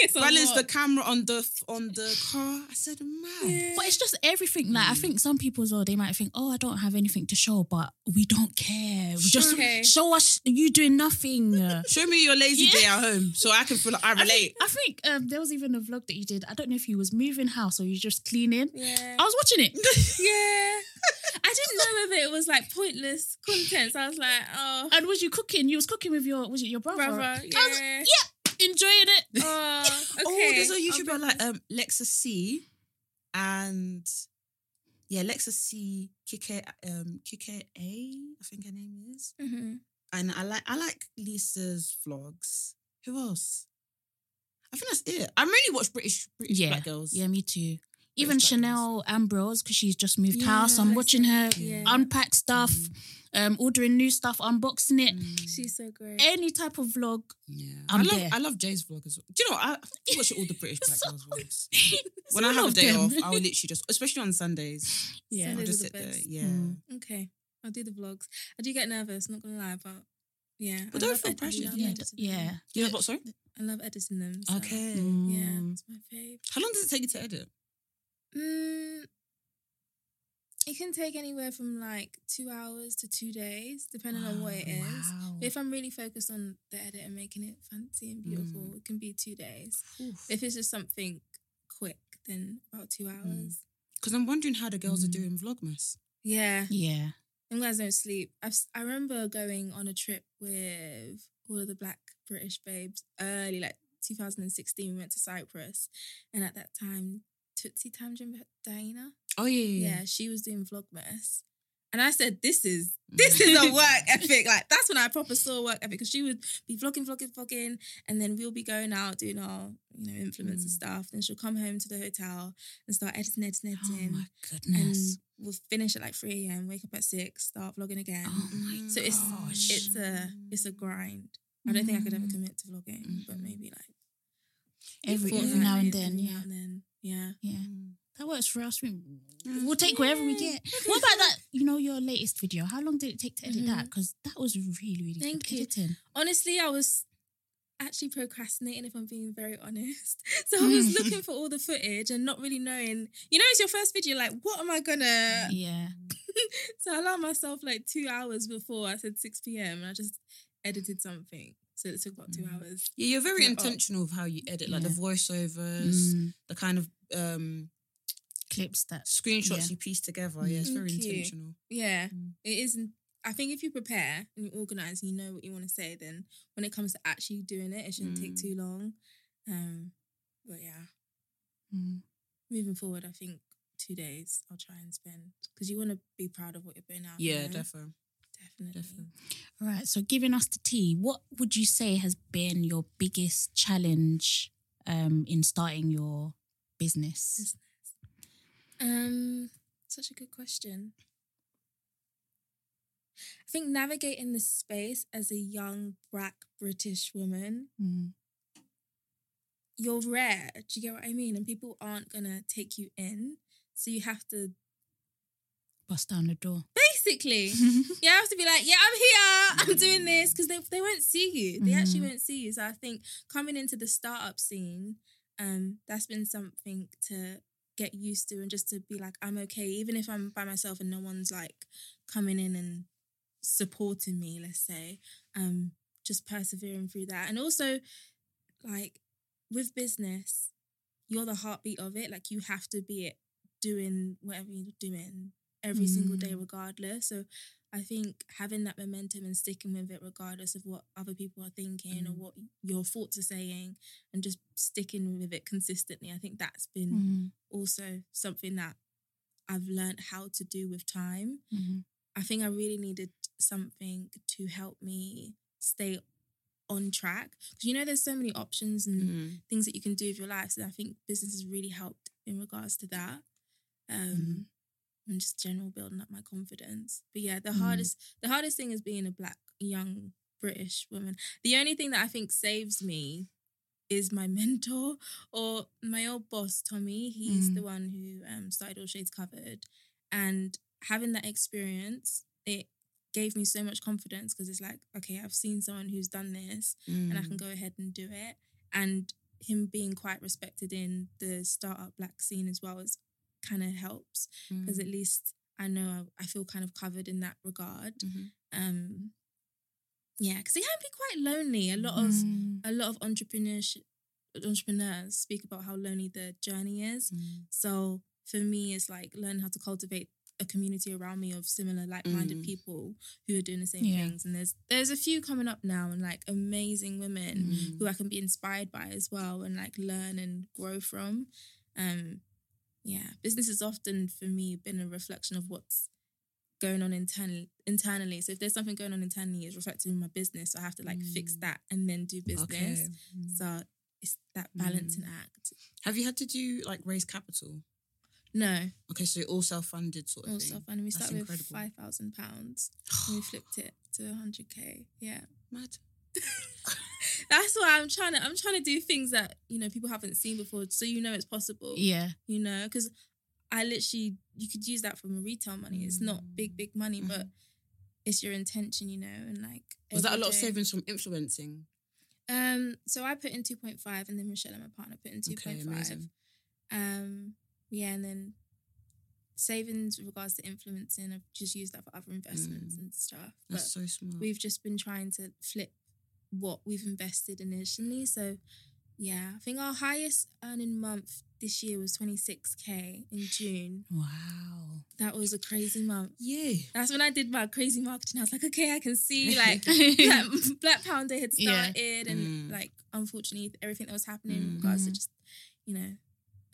It's a balance the camera on the on the car. I said, man. Yeah. But it's just everything. Like I think some people as well, they might think, "Oh, I don't have anything to show," but we don't care. We just Okay. show us you doing nothing. Show me your lazy Yeah. day at home so I can feel like I I think, relate. I think um, there was even a vlog that you did. I don't know if you was moving house or you just cleaning. Yeah. I was watching it. yeah. I didn't know whether it was like pointless content. So I was like, oh, And was you cooking? You was cooking with your was it your brother? brother. I was Yeah. yeah, enjoying it. Oh, okay. Oh, there's a I'll YouTuber like um Lexa C and yeah, Lexa C Kike um Kike A, I think her name is. Mhm. And I like I like Lisa's vlogs. Who else? I think that's it. I really watch British British Yeah, black girls. Yeah, me too. Even British black Chanel Ambrose because she's just moved Yeah, house. I'm watching her Yeah. unpack stuff, um, ordering new stuff, unboxing it. Mm, She's so great. Any type of vlog. yeah. I'm I love there. I love Jay's vlog as well. Do you know I, I watch all the British black So- girls vlogs. When I have a day them. off, I'll literally just especially on Sundays. Yeah. I'll just sit the there. Yeah. Mm. Okay. I'll do the vlogs. I do get nervous, not gonna lie, but yeah. But I don't feel pressured. Yeah, yeah. You know what, sorry? I love editing them. so, Okay. Yeah, Mm. it's my fave. How long does it take you to edit? Mm, it can take anywhere from like two hours to two days, depending on what it is. Wow. But if I'm really focused on the edit and making it fancy and beautiful, Mm. it can be two days. Because If it's just something quick, then about two hours. Because I'm wondering how the girls are Mm. doing Vlogmas. Yeah. Yeah. Them guys don't sleep. I've, I remember going on a trip with all of the black British babes early, like 2016. We went to Cyprus. And at that time, Tootsie Tangent Diana, Oh yeah, yeah, she was doing Vlogmas. And I said, this is this is a work ethic. Like that's when I proper saw work ethic because she would be vlogging, vlogging, vlogging, and then we'll be going out doing our you know influencer Mm. stuff. Then she'll come home to the hotel and start editing, editing, editing. Oh my goodness. We'll finish at like three a.m. Wake up at six, start vlogging again. Oh my so it's gosh. it's a it's a grind. I don't think I could ever Mm. commit to vlogging, but Mhm. maybe like Every, every now and then, yeah. and then, yeah. Yeah. Mm. That works for us. We, Mm. we'll take wherever we get. What about that? You know, your latest video. How long did it take to edit that? Mhm. Because that was really, really Thank good you. editing. honestly, I was actually procrastinating if I'm being very honest. So I was Mm. looking for all the footage and not really knowing. You know, it's your first video. Like, what am I gonna? Yeah. So I allowed myself like two hours before I said six p.m. and I just edited something. So it took about two Mm. hours. Yeah, you're very Yeah, intentional of how you edit, like the voiceovers, Mm, the kind of um clips that. screenshots Yeah. you piece together. Yeah, it's very Thank you. intentional. Yeah, Mm. it isn't. I think if you prepare and you organize and you know what you want to say, then when it comes to actually doing it, it shouldn't take Mm. too long. Um, but yeah, Mm. moving forward, I think two days I'll try and spend because you want to be proud of what you're putting out. Yeah, definitely, definitely. definitely. All right. So, giving us the tea, what would you say has been your biggest challenge um, in starting your business? Business. Um, such a good question. I think navigating the space as a young black British woman, Mm. you're rare. Do you get what I mean? And people aren't gonna take you in, so you have to Bust down the door. basically. You have to be like, yeah, I'm here. I'm doing this because they, they won't see you. They actually Mhm. won't see you. So I think coming into the startup scene, um, that's been something to get used to and just to be like, I'm okay, even if I'm by myself and no one's like coming in and supporting me, let's say. Um, just persevering through that. And also, like with business, you're the heartbeat of it. Like you have to be it doing whatever you're doing every single day, Mm. regardless. So I think having that momentum and sticking with it, regardless of what other people are thinking or Mm. what your thoughts are saying, and just sticking with it consistently, I think that's been Mm. also something that I've learned how to do with time. Mhm. I think I really needed something to help me stay on track. Because you know, there's so many options and Mm. things that you can do with your life. So I think business has really helped in regards to that. Um, Mhm. and just general building up my confidence. But yeah, the Mm. hardest the hardest thing is being a black young British woman. The only thing that I think saves me is my mentor or my old boss, Tommy. He's Mm. the one who um, started All Shades Covered. And having that experience, it gave me so much confidence because it's like, okay, I've seen someone who's done this and I can Mm. go ahead and do it. And him being quite respected in the startup black scene as well is kind of helps because at least I know I, I feel kind of covered in that regard. Mhm. Um, yeah, because it can be quite lonely. A lot of Mm. a lot of entrepreneurship entrepreneurs speak about how lonely the journey is. So for me, it's like learn how to cultivate a community around me of similar like-minded Mm. people who are doing the same Yeah. things. And there's there's a few coming up now and like amazing women Mm. who I can be inspired by as well and like learn and grow from. Um, yeah, business has often for me been a reflection of what's going on internally. Internally, so if there's something going on internally, it's reflected in my business. So I have to like fix Mm. that and then do business. Okay. So it's that balancing act. Have you had to do like raise capital? No, Okay, so all self funded sort of thing. all thing. stuff. And we That's started with five thousand pounds. and we flipped it to hundred k. Yeah. Mad. That's why I'm trying to I'm trying to do things that you know people haven't seen before, so you know it's possible. Yeah. You know, because I literally you could use that from retail money. It's not big big money, but it's your intention, you know, and like Was that a lot of savings from influencing? Um, so I put in two point five, and then Michelle and my partner put in two Okay, point five. amazing. Um, yeah, and then savings with regards to influencing, I've just used that for other investments Mm. and stuff. But That's so smart. we've just been trying to flip what we've invested initially. So yeah, I think our highest earning month this year was 26k in June. Wow. That was a crazy month. yeah. That's when I did my crazy marketing. I was like, okay, I can see like Black, Black Pound Day had Yeah. started, and Mm. like unfortunately everything that was happening in regards to Mhm. just you know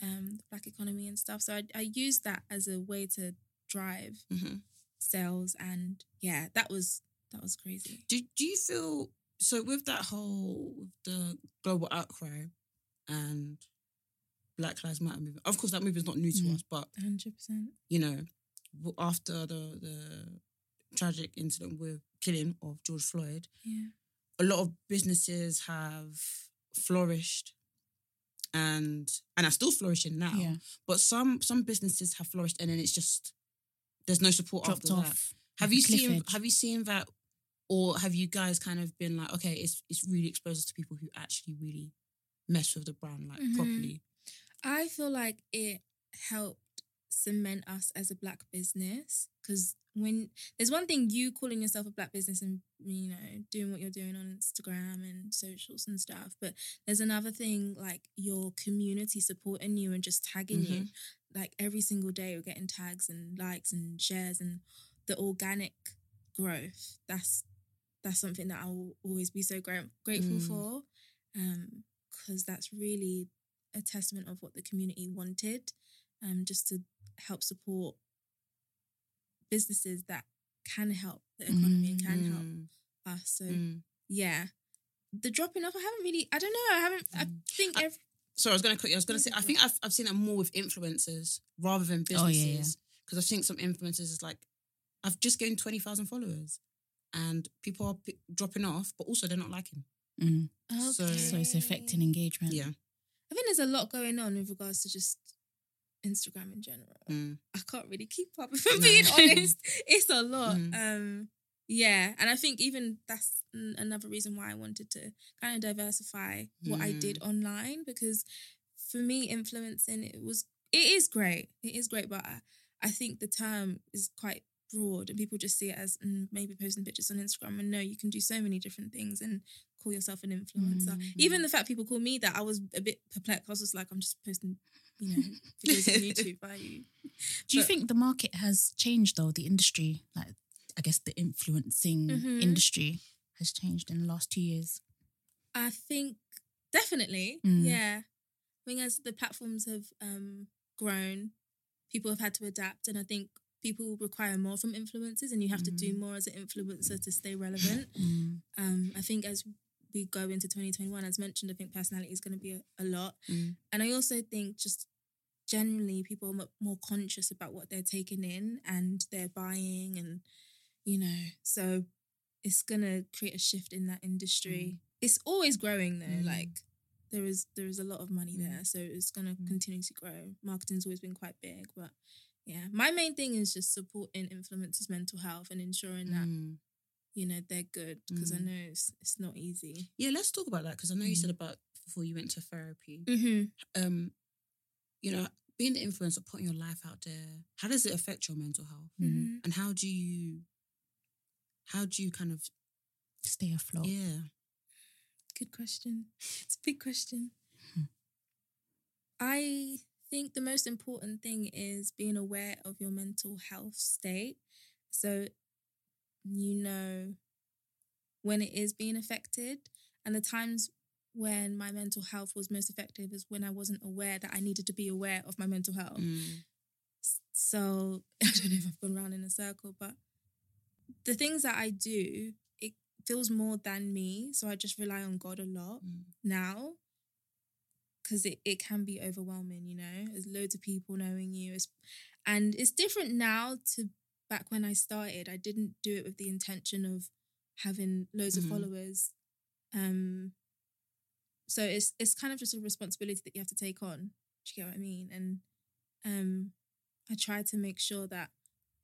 um, the black economy and stuff. So I, I used that as a way to drive hmm sales, and yeah, that was that was crazy. Do Do you feel so with that whole with the global outcry and Black Lives Matter movement? Of course, that movement is not new to Mm. us, but Hundred percent. you know, after the the tragic incident with killing of George Floyd, Yeah. a lot of businesses have flourished and and are still flourishing now. Yeah. But some some businesses have flourished and then it's just there's no support Dropped after that. Have you seen have you seen that or have you guys kind of been like, okay, it's it's really exposed us to people who actually really mess with the brand like Mhm. properly? I feel like it helped cement us as a black business because when there's one thing you calling yourself a black business and you know doing what you're doing on Instagram and socials and stuff, but there's another thing like your community supporting you and just tagging you. Like every single day, we're getting tags and likes and shares and the organic growth. That's that's something that I will always be so gra- grateful Mm. for, um, because that's really a testament of what the community wanted, um, just to help support businesses that can help the economy and can help Mm, us. So mm. yeah, the dropping off. I haven't really. I don't know. I haven't. I Mm. think I- every, Sorry, I was gonna cut you. I was gonna say I think I've I've seen that more with influencers rather than Oh, yeah, yeah. businesses. Because I think some influencers is like, I've just gained twenty thousand followers, and people are p- dropping off, but also they're not liking. Mm. So- So it's affecting engagement. Yeah. I think there's a lot going on with regards to just Instagram in general. Mm. I can't really keep up. If I'm No. being honest, it's a lot. Mhm. Um, yeah, and I think even that's n- another reason why I wanted to kind of diversify what I did online because for me, influencing it was it is great. It is great, but I, I think the term is quite broad and people just see it as mm, maybe posting pictures on Instagram and no you can do so many different things and call yourself an influencer Mm. even the fact people call me that I was a bit perplexed I was just like I'm just posting you know videos on YouTube you Do you But- think the market has changed though? The industry, like I guess the influencing Mhm. industry has changed in the last two years. I think definitely, Mm. yeah. I think as the platforms have um, grown, people have had to adapt, and I think people require more from influencers, and you have to do Mm. more as an influencer to stay relevant. Mm. Um, I think as we go into 2021, as mentioned, I think personality is going to be a, a lot, Mm. and I also think just generally people are mo- more conscious about what they're taking in and they're buying, and you know, so it's gonna create a shift in that industry. It's always growing though. Mm. Like there is there is a lot of money Mm. there, so it's gonna Mm. continue to grow. Marketing's always been quite big, but yeah, my main thing is just supporting influencers' mental health and ensuring that Mm. You know they're good because I Mm. know it's it's not easy. Yeah, let's talk about that because I know you said Mm. about before you went to therapy. Mm-hmm. Um, you know, being the influence influencer, putting your life out there, how does it affect your mental health? Mm-hmm. And how do you, how do you kind of, Stay afloat. yeah, Good question. It's a big question. Hmm. I think the most important thing is being aware of your mental health state. So you know when it is being affected. And the times when my mental health was most effective is when I wasn't aware that I needed to be aware of my mental health. Mm. So I don't know if I've gone round in a circle, but the things that I do, it feels more than me. So I just rely on God a lot Mm. now because it, it can be overwhelming, you know. There's loads of people knowing you. It's, and it's different now to back when I started. I didn't do it with the intention of having loads Mhm. of followers. Um so it's it's kind of just a responsibility that you have to take on. Do you get what I mean? And um I try to make sure that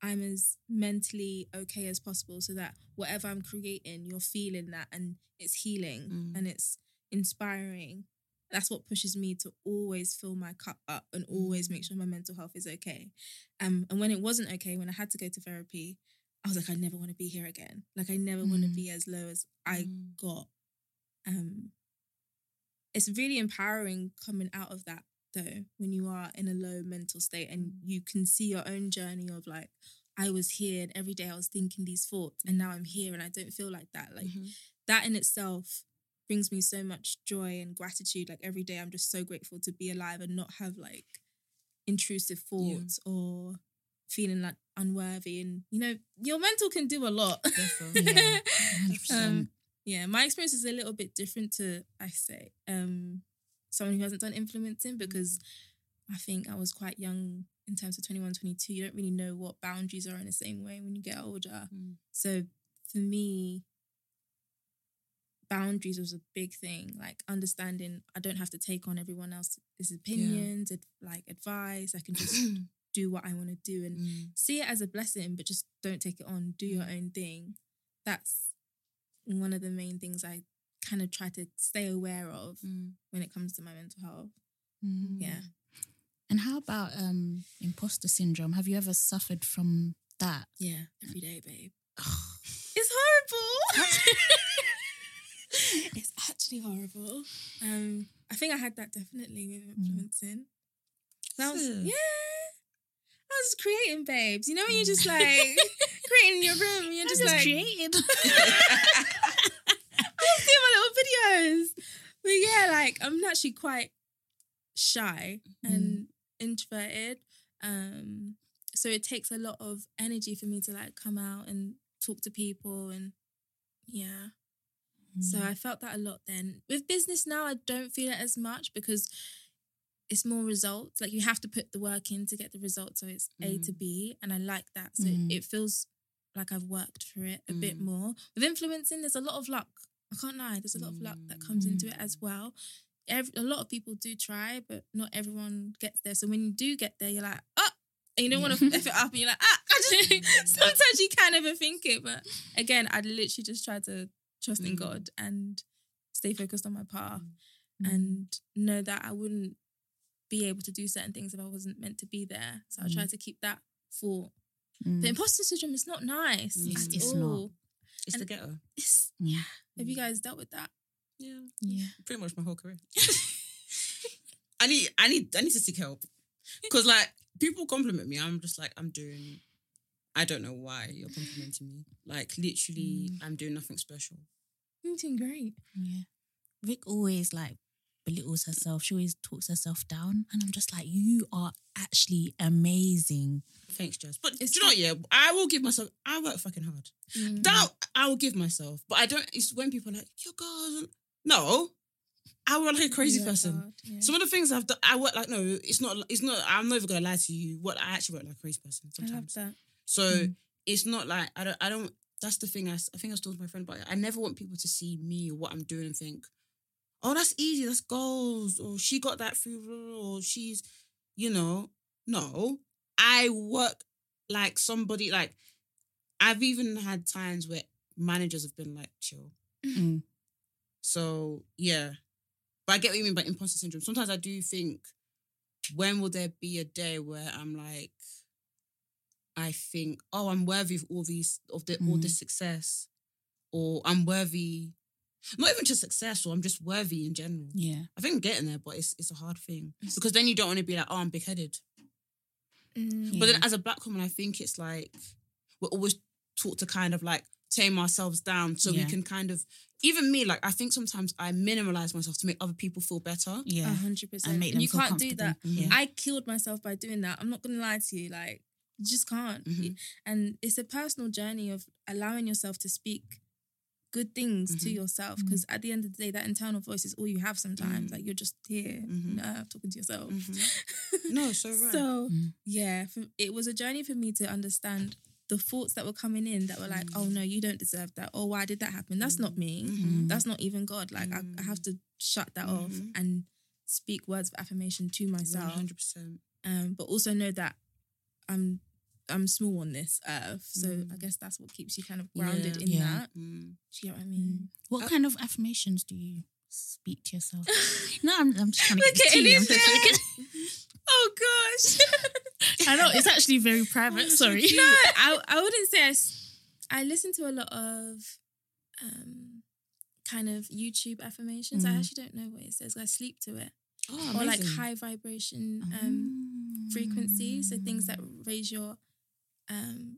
I'm as mentally okay as possible so that whatever I'm creating, you're feeling that and it's healing Mm. and it's inspiring. That's what pushes me to always fill my cup up and always make sure my mental health is okay. Um, and when it wasn't okay, when I had to go to therapy, I was like, I never want to be here again. Like I never want to Mm. be as low as I Mm. got. Um, it's really empowering coming out of that though, when you are in a low mental state and you can see your own journey of like, I was here and every day I was thinking these thoughts and now I'm here and I don't feel like that. Like Mhm. that in itself brings me so much joy and gratitude. Like every day I'm just so grateful to be alive and not have like intrusive thoughts or feeling like unworthy. And you know, your mental can do a lot. Yeah, 100%. um, yeah, my experience is a little bit different to I say um someone who hasn't done influencing because I think I was quite young in terms of 21, 22. You don't really know what boundaries are in the same way when you get older. Mm. So for me, boundaries was a big thing. Like understanding I don't have to take on everyone else's opinions, ad- like advice. I can just do what I want to do and Mm. see it as a blessing, but just don't take it on. Do your own thing. That's one of the main things I kind of try to stay aware of Mm. when it comes to my mental health. Mm. Yeah. And how about um imposter syndrome? Have you ever suffered from that? Yeah. Every day, babe. It's horrible. it's actually horrible. Um, I think I had that definitely with influencing. That was Yeah. I was creating babes. You know when you're just like creating in your room, and you're just, like created. I was doing my little videos. But yeah, like I'm actually quite shy and introverted. Um, so it takes a lot of energy for me to like come out and talk to people and yeah. So I felt that a lot then. With business now, I don't feel it as much because it's more results. Like you have to put the work in to get the results. So it's A to Mm. B. And I like that. So Mm. it feels like I've worked for it a bit Mm. more. With influencing, there's a lot of luck. I can't lie. There's a lot of luck that comes into it as well. Every, a lot of people do try, but not everyone gets there. So when you do get there, you're like, oh, and you don't want to. F it up and you're like, ah, sometimes you can't even think it. But again, I'd literally just try to trust in Mm. God and stay focused on my path Mm. and know that I wouldn't be able to do certain things if I wasn't meant to be there. So I try to keep that thought. Mm. The imposter syndrome is not nice Mm. at It's not. all. It's the And- ghetto. It's, Yeah. have you guys dealt with that? Yeah. Yeah. Pretty much my whole career. I need I need I need to seek help. Cause like people compliment me. I'm just like, I'm doing I don't know why you're complimenting me. Like literally, I'm doing nothing special. You're doing great. Yeah. Rick always like belittles herself. She always talks herself down. And I'm just like, you are actually amazing. Thanks, Jess. But It's do you know what? Yeah, I will give myself. I work fucking hard. Mm. That I will give myself. But I don't. It's when people are like, "Your girl." No, I work like a crazy You work person. hard, yeah. Some of the things I've done, I work like no. It's not. It's not. I'm never gonna lie to you. What I actually work like a crazy person I love sometimes. that. So Mm. it's not like I don't. I don't. That's the thing. I, I think I was talking to my friend about. it. I never want people to see me or what I'm doing and think, "Oh, that's easy. That's goals." Or she got that through. Or she's, you know, no. I work like somebody. Like I've even had times where managers have been like, "Chill." Mm. So yeah, But I get what you mean by imposter syndrome. Sometimes I do think, when will there be a day where I'm like, I think, oh, I'm worthy of all these of the all Mm. this success, or I'm worthy, not even just success, or I'm just worthy in general. Yeah. I think I'm getting there, but it's it's a hard thing because then you don't want to be like, oh, I'm big headed. Mm. But Yeah. then as a black woman, I think it's like we're always taught to kind of like tame ourselves down so Yeah. we can kind of even me, like I think sometimes I minimalize myself to make other people feel better. Yeah. hundred percent. And make And them you feel can't do that. comfortable. Yeah. I killed myself by doing that. I'm not gonna lie to you. Like, you just can't. Mhm. And it's a personal journey of allowing yourself to speak good things to Mhm. yourself. Because at the end of the day, that internal voice is all you have sometimes. Mm. Like you're just here, nah, talking to yourself. Mhm. No, so right. So Mm. yeah, for, it was a journey for me to understand the thoughts that were coming in that were like, oh no, you don't deserve that. Oh, why did that happen? That's not me. That's not even God. Like I, I have to shut that off and speak words of affirmation to myself. 100%. Um, but also know that I'm I'm small on this earth. So Mm. I guess that's what keeps you kind of grounded Yeah. in Yeah. that. Mm. Do you get what I mean? What Uh, kind of affirmations do you speak to yourself? no, I'm, I'm just trying to Look get at the tea. I'm Elise just there. looking- Oh gosh. I know it's actually very private. Sorry. no, I, I wouldn't say I, I listen to a lot of um kind of YouTube affirmations. I Mm. actually don't know what it says. I sleep to it. Oh, Or like high vibration um frequency. So things that raise your um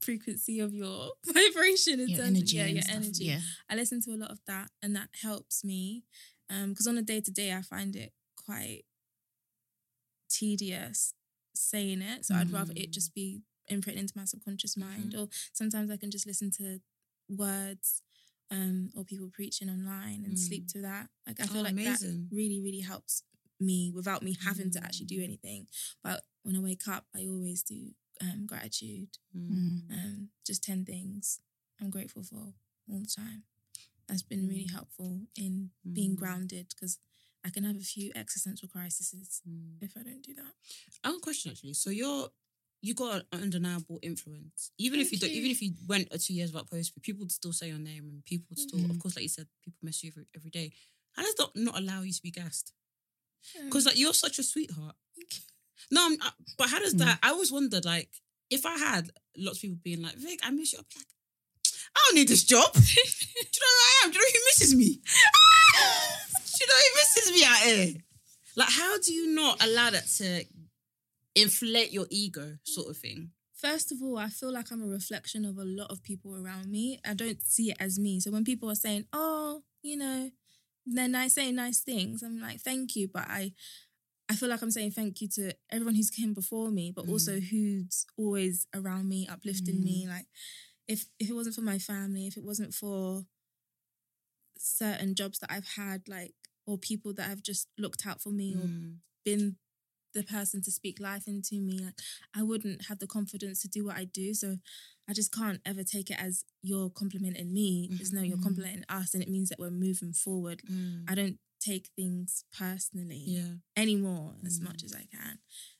frequency of your vibration in your terms energy. of, yeah, your stuff. energy. Yeah. I listen to a lot of that and that helps me. Um, because on a day to day I find it quite tedious saying it. So I'd rather it Mm. just be imprinted into my subconscious mind. Or sometimes I can just listen to words um or people preaching online and sleep to that. Like I feel Oh, like amazing. that really, really helps me without me having to actually do Mm. anything. But when I wake up, I always do um gratitude Mm. um, just 10 things I'm grateful for all the time. That's been really Mm. helpful in being Mm. grounded because I can have a few existential crises Mm. if I don't do that. I have a question actually. So you're you got an undeniable influence. Even if you, Thank don't, you. even if you went a two years without posting, people would still say your name and people would still, Mm-hmm. of course, like you said, people mess you every, every day. How does that not allow you to be gassed? Because like you're such a sweetheart. No, I'm, I, but how does mm. that? I always wondered like if I had lots of people being like, Vic, I miss you. I'd be like, I don't need this job. Do you know who I am? Do you know who misses me? Do you know who misses me out here? Like, how do you not allow that to inflate your ego, sort of thing? First of all, I feel like I'm a reflection of a lot of people around me. I don't see it as me. So when people are saying, "Oh, you know," they're nice, saying nice things, I'm like, "Thank you," but I, I feel like I'm saying thank you to everyone who's came before me, but also who's always around me, uplifting me. Like, if if it wasn't for my family, if it wasn't for certain jobs that I've had, like, or people that have just looked out for me or Mm. been the person to speak life into me, like I wouldn't have the confidence to do what I do. So I just can't ever take it as you're complimenting me. It's no, you're Mhm. complimenting us, and it means that we're moving forward. Mm. I don't take things personally Yeah. anymore as Mm. much as I can.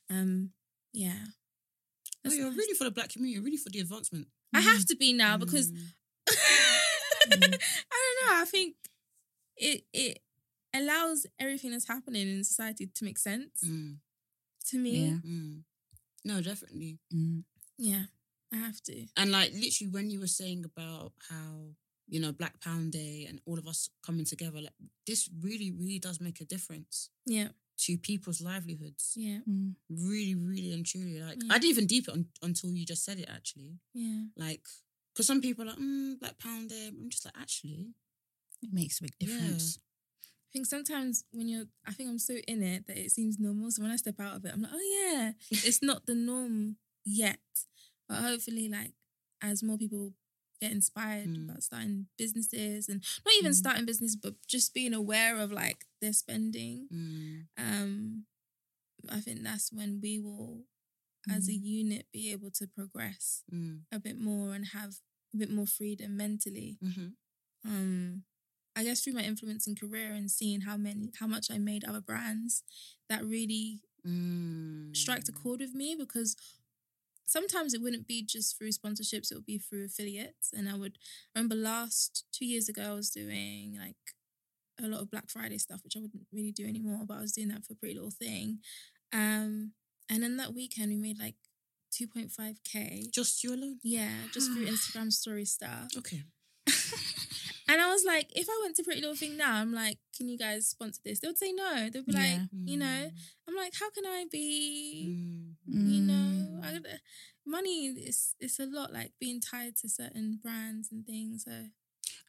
Um, yeah. No, That's you're nice. really for the black community. You're really for the advancement. I have to be now because Mm. I don't know. I think it it allows everything that's happening in society to make sense Mm. to me. Yeah. Mm. No, definitely. Mm. yeah I have to. And like literally when you were saying about how, you know, Black Pound Day and all of us coming together, like this really, really does make a difference Yeah, to people's livelihoods. yeah, Mm. Really, really and truly. Like Yeah. I didn't even deep it un- until you just said it actually. yeah. Like, because some people are like, mm, Black Pound Day. I'm just like, actually. It makes a big Yeah. difference. I think sometimes when you're, I think I'm so in it that it seems normal. So when I step out of it, I'm like, oh yeah, it's not the norm yet. But hopefully, like as more people get inspired Mm. about starting businesses and not even Mm. starting business, but just being aware of like their spending, Mm. um, I think that's when we will, as a unit, be able to progress Mm. a bit more and have a bit more freedom mentally. Mm-hmm. um I guess through my influencing career and seeing how many how much I made other brands that really Mm. striked a chord with me because sometimes it wouldn't be just through sponsorships, it would be through affiliates. And I would I remember last two years ago I was doing like a lot of Black Friday stuff, which I wouldn't really do anymore, but I was doing that for Pretty Little Thing. Um, and then that weekend we made like 2.5k. Just you alone. Yeah, just through Instagram story stuff. Okay. And I was like, if I went to Pretty Little Thing now, I'm like, can you guys sponsor this? They would say no. They'd be like, Yeah. you know, I'm like, how can I be, Mm. you Mm. know, I, money is it's a lot like being tied to certain brands and things. So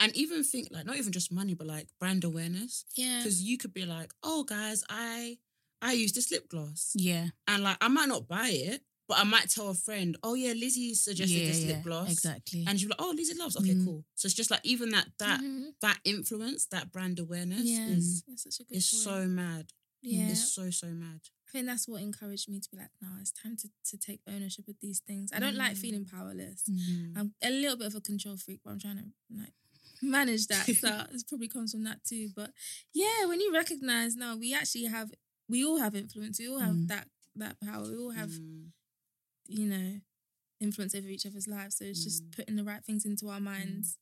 And even think like not even just money, but like brand awareness. yeah, Because you could be like, oh guys, I I use this lip gloss. Yeah. And like I might not buy it, but I might tell a friend, oh yeah, Lizzie suggested yeah, this yeah, lip gloss. Exactly. And she'll be like, oh, Lizzie loves. Okay, Mm. cool. So it's just like even that that Mhm. that influence, that brand awareness yeah, is that's such a good. is point. so mad. yeah. It's so so mad. I think that's what encouraged me to be like, no, it's time to to take ownership of these things. I don't like Mm. feeling powerless. Mm. I'm a little bit of a control freak, but I'm trying to like manage that. So it probably comes from that too. But yeah, when you recognize, no, we actually have, we all have influence. We all have Mm. that that power. We all have, Mm. you know, influence over each other's lives. So it's just Mm. putting the right things into our minds.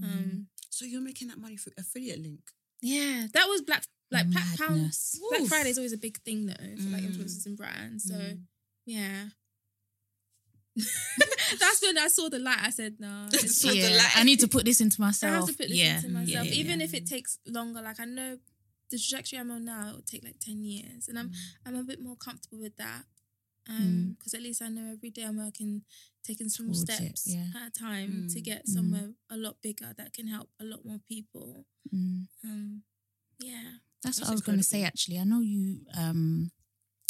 Mm. Um, So you're making that money through affiliate link. yeah, that was Black like Black Pound. Black Friday is always a big thing though for like Mm. influencers and brands. So Mm. yeah. That's when I saw the light. I said, no. yeah. I need to put this into myself. I have to put this yeah. into myself, yeah, even if it takes longer. Like I know the trajectory I'm on now, it will take like ten years, and I'm Mm. I'm a bit more comfortable with that. Mm. Um, because at least I know every day I'm working, taking small Towards steps at a time to Mm. get Mm. somewhere a lot bigger that can help a lot more people. Mm. Um, yeah. That's, That's what I was going to say. Actually, I know you um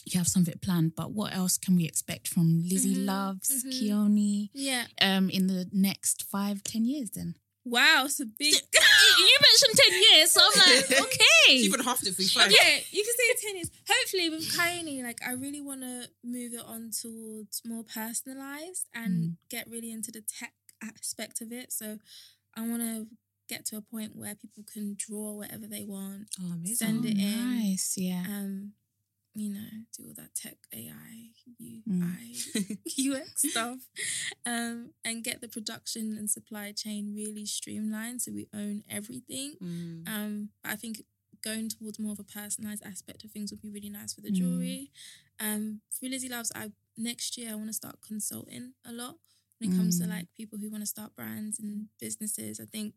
you have something planned, but what else can we expect from Lizzie Mhm, Loves, mhm. Keone, Yeah. um in the next five, ten years? Then Wow, it's a big. you mentioned ten years, so I'm like, okay. Even half the free five. Yeah, you can say 10 years. Hopefully, with Kaini, like, I really want to move it on towards more personalized and Mm. get really into the tech aspect of it. So, I want to get to a point where people can draw whatever they want, Oh, amazing. Send it in. Nice, yeah. um, you know, do all that tech AI, UI, Mm. UX stuff, um, and get the production and supply chain really streamlined so we own everything. Mm. Um, but I think going towards more of a personalized aspect of things would be really nice for the Mm. jewelry. Um, for Lizzie Loves, I next year I want to start consulting a lot when it comes to Mm. like people who want to start brands and businesses. I think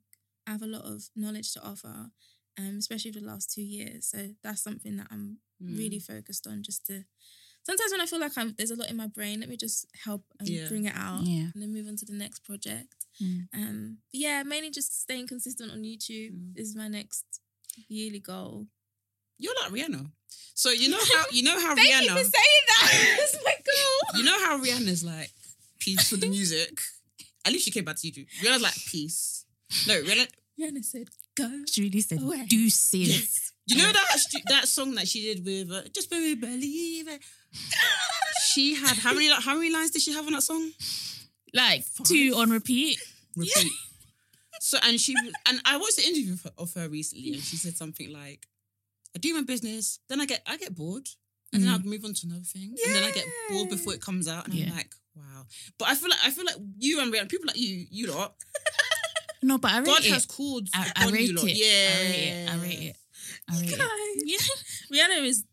I have a lot of knowledge to offer, um, especially for the last two years. So that's something that I'm Mm. really focused on. Just to sometimes when I feel like I'm there's a lot in my brain, let me just help and Yeah. bring it out, Yeah. and then move on to the next project. Mm. Um, but yeah, mainly just staying consistent on YouTube Mm. is my next yearly goal. You're like Rihanna. So you know how you know how Thank Rihanna you for saying that. That's my goal. you know how Rihanna's like peace for the music. At least she came back to YouTube. Rihanna's like peace. No, Rihanna. Rihanna said, "Go." She really said, Away. deuces. You know that that song that she did with uh, Just Baby Believe It. She had how many how many lines did she have on that song? Like two on repeat. Repeat. So and she and I watched the interview of her, of her recently, and she said something like, "I do my business, then I get I get bored, and then Mm. I'll move on to another thing, and then I get bored before it comes out, and Yeah. I'm like, wow." But I feel like I feel like you and Rihanna, people like you, you lot, No, but I rate God it. has called I, I rate it. Yeah, I rate it. I rate it. I rate it. Guys. Rihanna is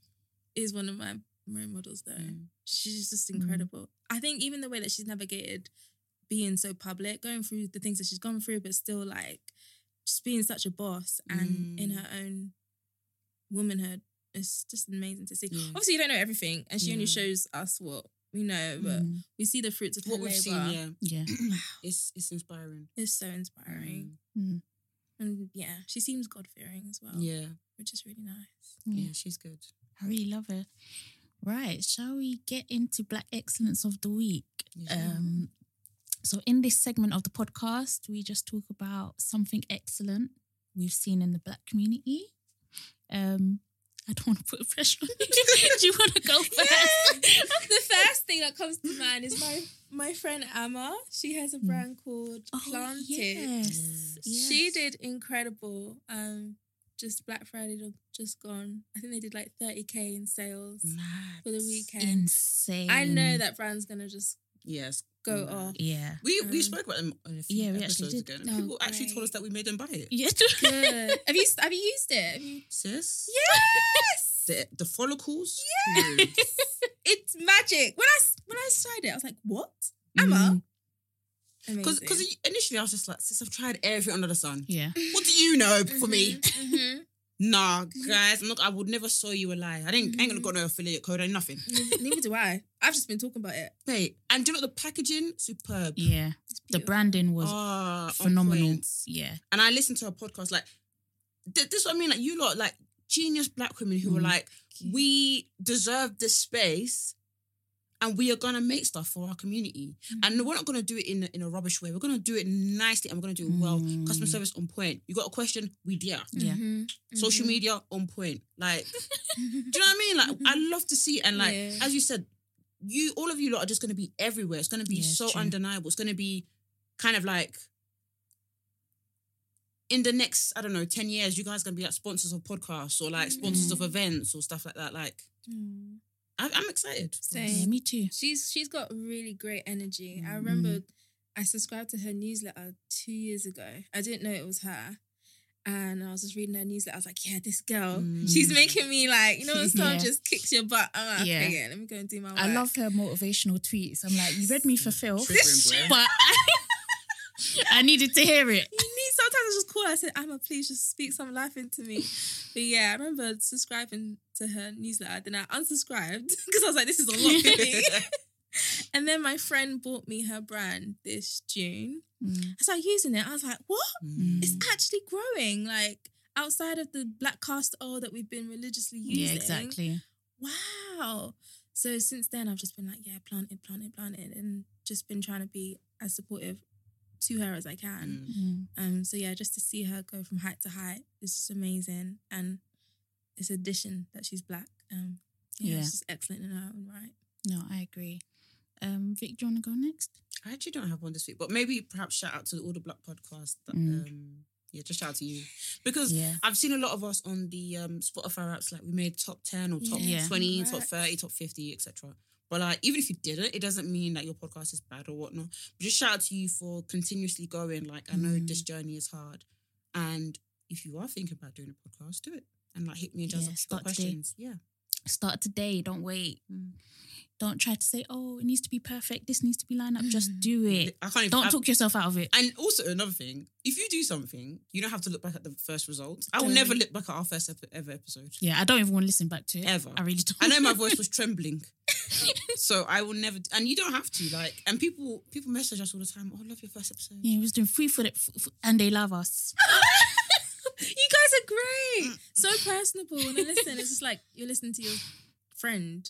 is one of my role models though. Mm. She's just Mm. incredible. I think even the way that she's navigated being so public, going through the things that she's gone through, but still like just being such a boss and in Mm. her own womanhood, it's just amazing to see. Yeah. Obviously, you don't know everything, and she only shows us what we know, but Mm, we see the fruits of her What we've labor. seen, yeah, yeah. it's it's inspiring. It's so inspiring, Mm, and yeah, she seems God fearing as well, Yeah, which is really nice. yeah. yeah, she's good. I really love her. Right, shall we get into Black Excellence of the Week? Yeah. Um, so, in this segment of the podcast, we just talk about something excellent we've seen in the Black community. Um, I don't want to put pressure on you. Do you want to go first? the first thing that comes to mind is my my friend Emma. She has a brand called Oh, Planted. yes. She did incredible. Um, just Black Friday ju- just gone. I think they did like 30k in sales. Mad. For the weekend. Insane. I know that brand's gonna just Yes, go Nah. off. Yeah. We we Um, spoke about them on a few Yeah, we actually episodes did. ago. and Oh, people actually told us that we made them buy it. Yeah. Good. have you have you used it? You... Sis, Yes. the the follicles. Yes, it's magic. When I s- when I tried it, I was like, "What, Emma?" Because Amazing. because initially I was just like, sis, I've tried everything under the sun. Yeah. What do you know for me? Mhm, mhm. Nah, guys, I'm I would never saw you a lie. I didn't, ain't gonna got no affiliate code or nothing. Neither- Neither do I. I've just been talking about it. Wait, and do you know the packaging? Superb. Yeah. The branding was Ah, on phenomenal. point. Yeah. And I listened to a podcast like, th- this is what I mean. Like, you lot, like, genius black women who were Mm. like, we deserve this space and we are gonna make stuff for our community. And we're not gonna do it in, a- in a rubbish way. We're gonna do it nicely and we're gonna do it well. Mm. Customer service on point. You got a question? We there. Yeah. Mhm, Social mhm. media on point. Like, do you know what I mean? Like, I love to see it. And like, Yeah. as you said, you all of you lot are just gonna be everywhere. It's gonna be Yeah, so true. undeniable. It's gonna be kind of like in the next, I don't know, 10 years, you guys gonna be like sponsors of podcasts or like sponsors Mm. of events or stuff like that. Like, Mm. I, I'm excited. Same. Yeah, me too. She's she's got really great energy. I Mm. remember I subscribed to her newsletter two years ago. I didn't know it was her. And I was just reading her newsletter. I was like, yeah, this girl, Mm. she's making me like, you know, when someone Yeah. just kicks your butt. I'm like, Yeah. okay, let me go and do my work. I love her motivational tweets. I'm like, you read me for filth, Triggering, boy. but I needed to hear it. Sometimes I just call her. I said, Emma, please just speak some life into me. But yeah, I remember subscribing to her newsletter. Then I unsubscribed because I was like, this is a lot for me. and then my friend bought me her brand this June. Mm. I started using it. I was like, what? Mm. It's actually growing. Like outside of the black castor oil that we've been religiously using. Yeah, exactly. Wow. So since then, I've just been like, yeah, plant it, plant it, plant it, and just been trying to be as supportive to her as I can. Mm. Um, so yeah, just to see her go from height to height is just amazing, and it's an addition that she's black. Um, yeah, Yeah. it's just excellent in her own right. No, I agree. Um, Vic, do you want to go next? I actually don't have one this week, but maybe perhaps shout out to the all the Black podcast. That, Mm. um, yeah, just shout out to you because Yeah. I've seen a lot of us on the um, Spotify apps. Like we made top ten or top Yeah. twenty, top thirty, top fifty, etc. But like, even if you didn't, it doesn't mean that your podcast is bad or whatnot. But just shout out to you for continuously going. Like, I know Mm. this journey is hard, and if you are thinking about doing a podcast, do it and like hit me and just Yeah, start today. questions. Yeah, Start today. Don't wait. Mm. Don't try to say, oh, it needs to be perfect. This needs to be lined up. Just do it. I can't even. Don't I- talk yourself out of it. And also another thing, if you do something, you don't have to look back at the first result. I will Don't. never look back at our first ever episode. Yeah, I don't even want to listen back to it. Ever. I really don't. I know my voice was trembling, so I will never. And you don't have to like. And people people message us all the time. Oh, I love your first episode. Yeah, he was doing free for it, f- f- and they love us. You guys are great, so personable. When I listen, it's just like you're listening to your friend.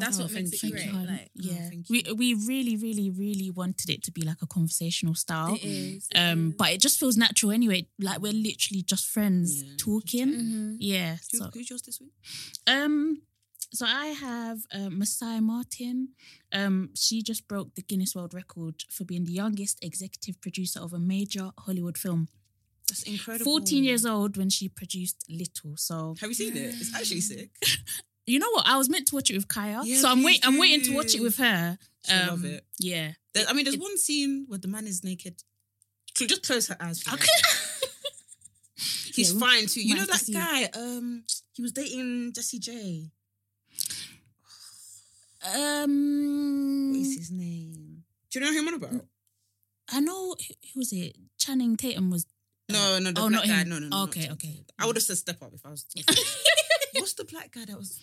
That's what makes it thank great. you. Like, yeah, Oh, thank we we really, really, really wanted it to be like a conversational style. It is. it Um, is. but it just feels natural anyway. Like we're literally just friends Yeah. talking. Mhm. Yeah. Who, So, who's yours this week? um, so I have uh, Marsai Martin. Um, she just broke the Guinness World Record for being the youngest executive producer of a major Hollywood film. That's incredible. Fourteen years old when she produced Little. So Have you seen it? It's actually sick. you know what? I was meant to watch it with Kaya, Yeah, so I'm wait. I'm waiting to watch it with her. Um, love it. Yeah. There- I mean, there's It- one scene where the man is naked. Just close her eyes. Okay. He's Yeah, fine too. You know that guy? Um, he was dating Jessie J. Um, What is his name? Do you know who I'm on about? I know who who was it? Channing Tatum was. No, no, the Oh, black not guy. him. No, no, no. Okay, Channing okay. Tatum. I would have said step up if I was. What's the black guy that was?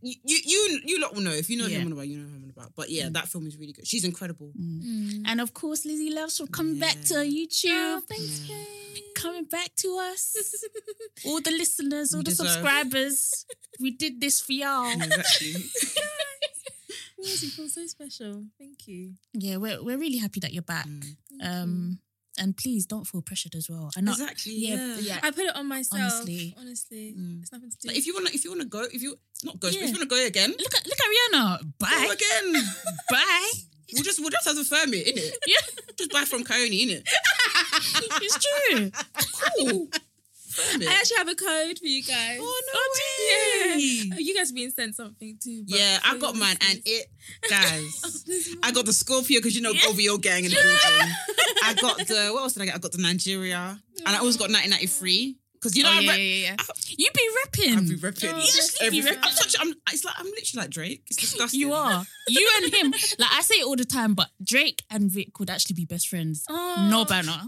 You, you, you, you lot will know if you know Yeah. who I'm on about. You know who I'm on about. But yeah, Mm. that film is really good. She's incredible. Mm. Mm. And of course, Lizzie Loves for coming back to YouTube. Oh, thanks, Yeah. babe. Coming back to us. all the listeners, all You the deserve. subscribers. we did this for y'all. Exactly. Yes, you feel so special. Thank you. Yeah, we're we're really happy that you're back. Mm. Thank you. Um, and please don't feel pressured as well. And not exactly. yeah, Yeah. yeah. I put it on myself. Honestly. Honestly, Mm. it's nothing to do. Like, if you wanna, if you wanna go, if you not go, Yeah. if you wanna go again, Look at look at Rihanna. go Bye. again. Bye. We'll just we'll just have to firm it, innit? Yeah. Just buy from Coyote, innit? it's true. Cool. I actually have a code for you guys. Oh no oh, Yeah. way! Oh, you guys being sent something too. but Yeah, I got mine, and it, guys. This I got the Scorpio because you know Yeah. OVO gang in the building. I got the what else did I get? I got the Nigeria, and I always got 1993 because you know oh, I yeah, rep- yeah, yeah. You be repping. I be repping Oh, you. everything. I'm such. I'm. It's like I'm literally like Drake. It's disgusting. You are. You and him. Like I say it all the time, but Drake and Vic would actually be best friends. Oh, No banner.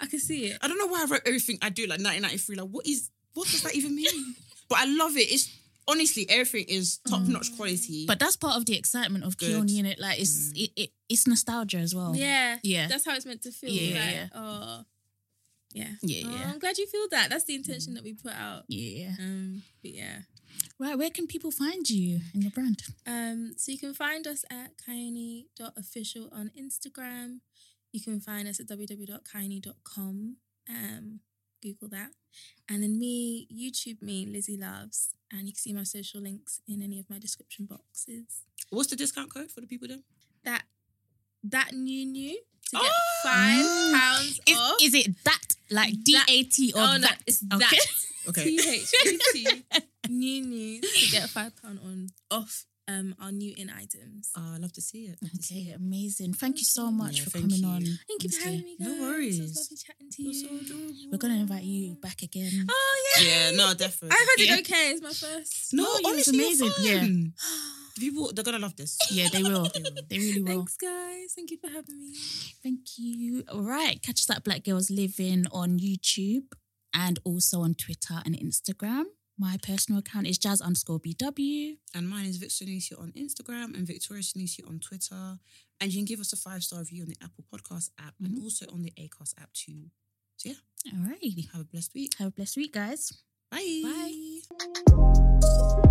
I can see it. I don't know why I wrote everything I do like 1993. Like what is what does that even mean? but I love it. It's honestly everything is top notch quality. But that's part of the excitement of Good. Keone in it. Like it's it, it, it's nostalgia as well. Yeah, Yeah. That's how it's meant to feel. Yeah, yeah, like, yeah. Oh, yeah, Yeah, Oh, yeah. I'm glad you feel that. That's the intention that we put out. Yeah. Um, but yeah. Right. Where can people find you and your brand? Um, so you can find us at Kaini.official on Instagram. You can find us at www.kaini.com. Um, Google that. And then me, YouTube me, Lizzie Loves. And you can see my social links in any of my description boxes. What's the discount code for the people then? That that new new to get Oh! five pounds Is, off. is it that like D A T or oh no, that? it's Okay. that. Okay. T H A T new new to get five pound on off um our new in items. Oh, I love to see it. Love to see Okay, it. amazing. Thank you so much Yeah, for coming you. on. Thank you for honestly. having me, guys. No It was worries. lovely chatting to You're so. We're gonna invite you back again. Oh yeah. Yeah, no, definitely. I've had Yeah. it okay. It's my first. No, No, it was honestly, amazing. amazing. Yeah. Fun. The people, they're gonna love this. Yeah, they will. They really will. Thanks, guys. Thank you for having me. Thank you. All right. Catch us at Black Girls Living on YouTube and also on Twitter and Instagram. My personal account is jazz underscore BW. And mine is Vic Sunisi on Instagram and Victoria Sunisi on Twitter. And you can give us a five star review on the Apple Podcast app and mm-hmm. also on the Acast app too. So yeah, All right. have a blessed week. Have a blessed week, guys. Bye. Bye.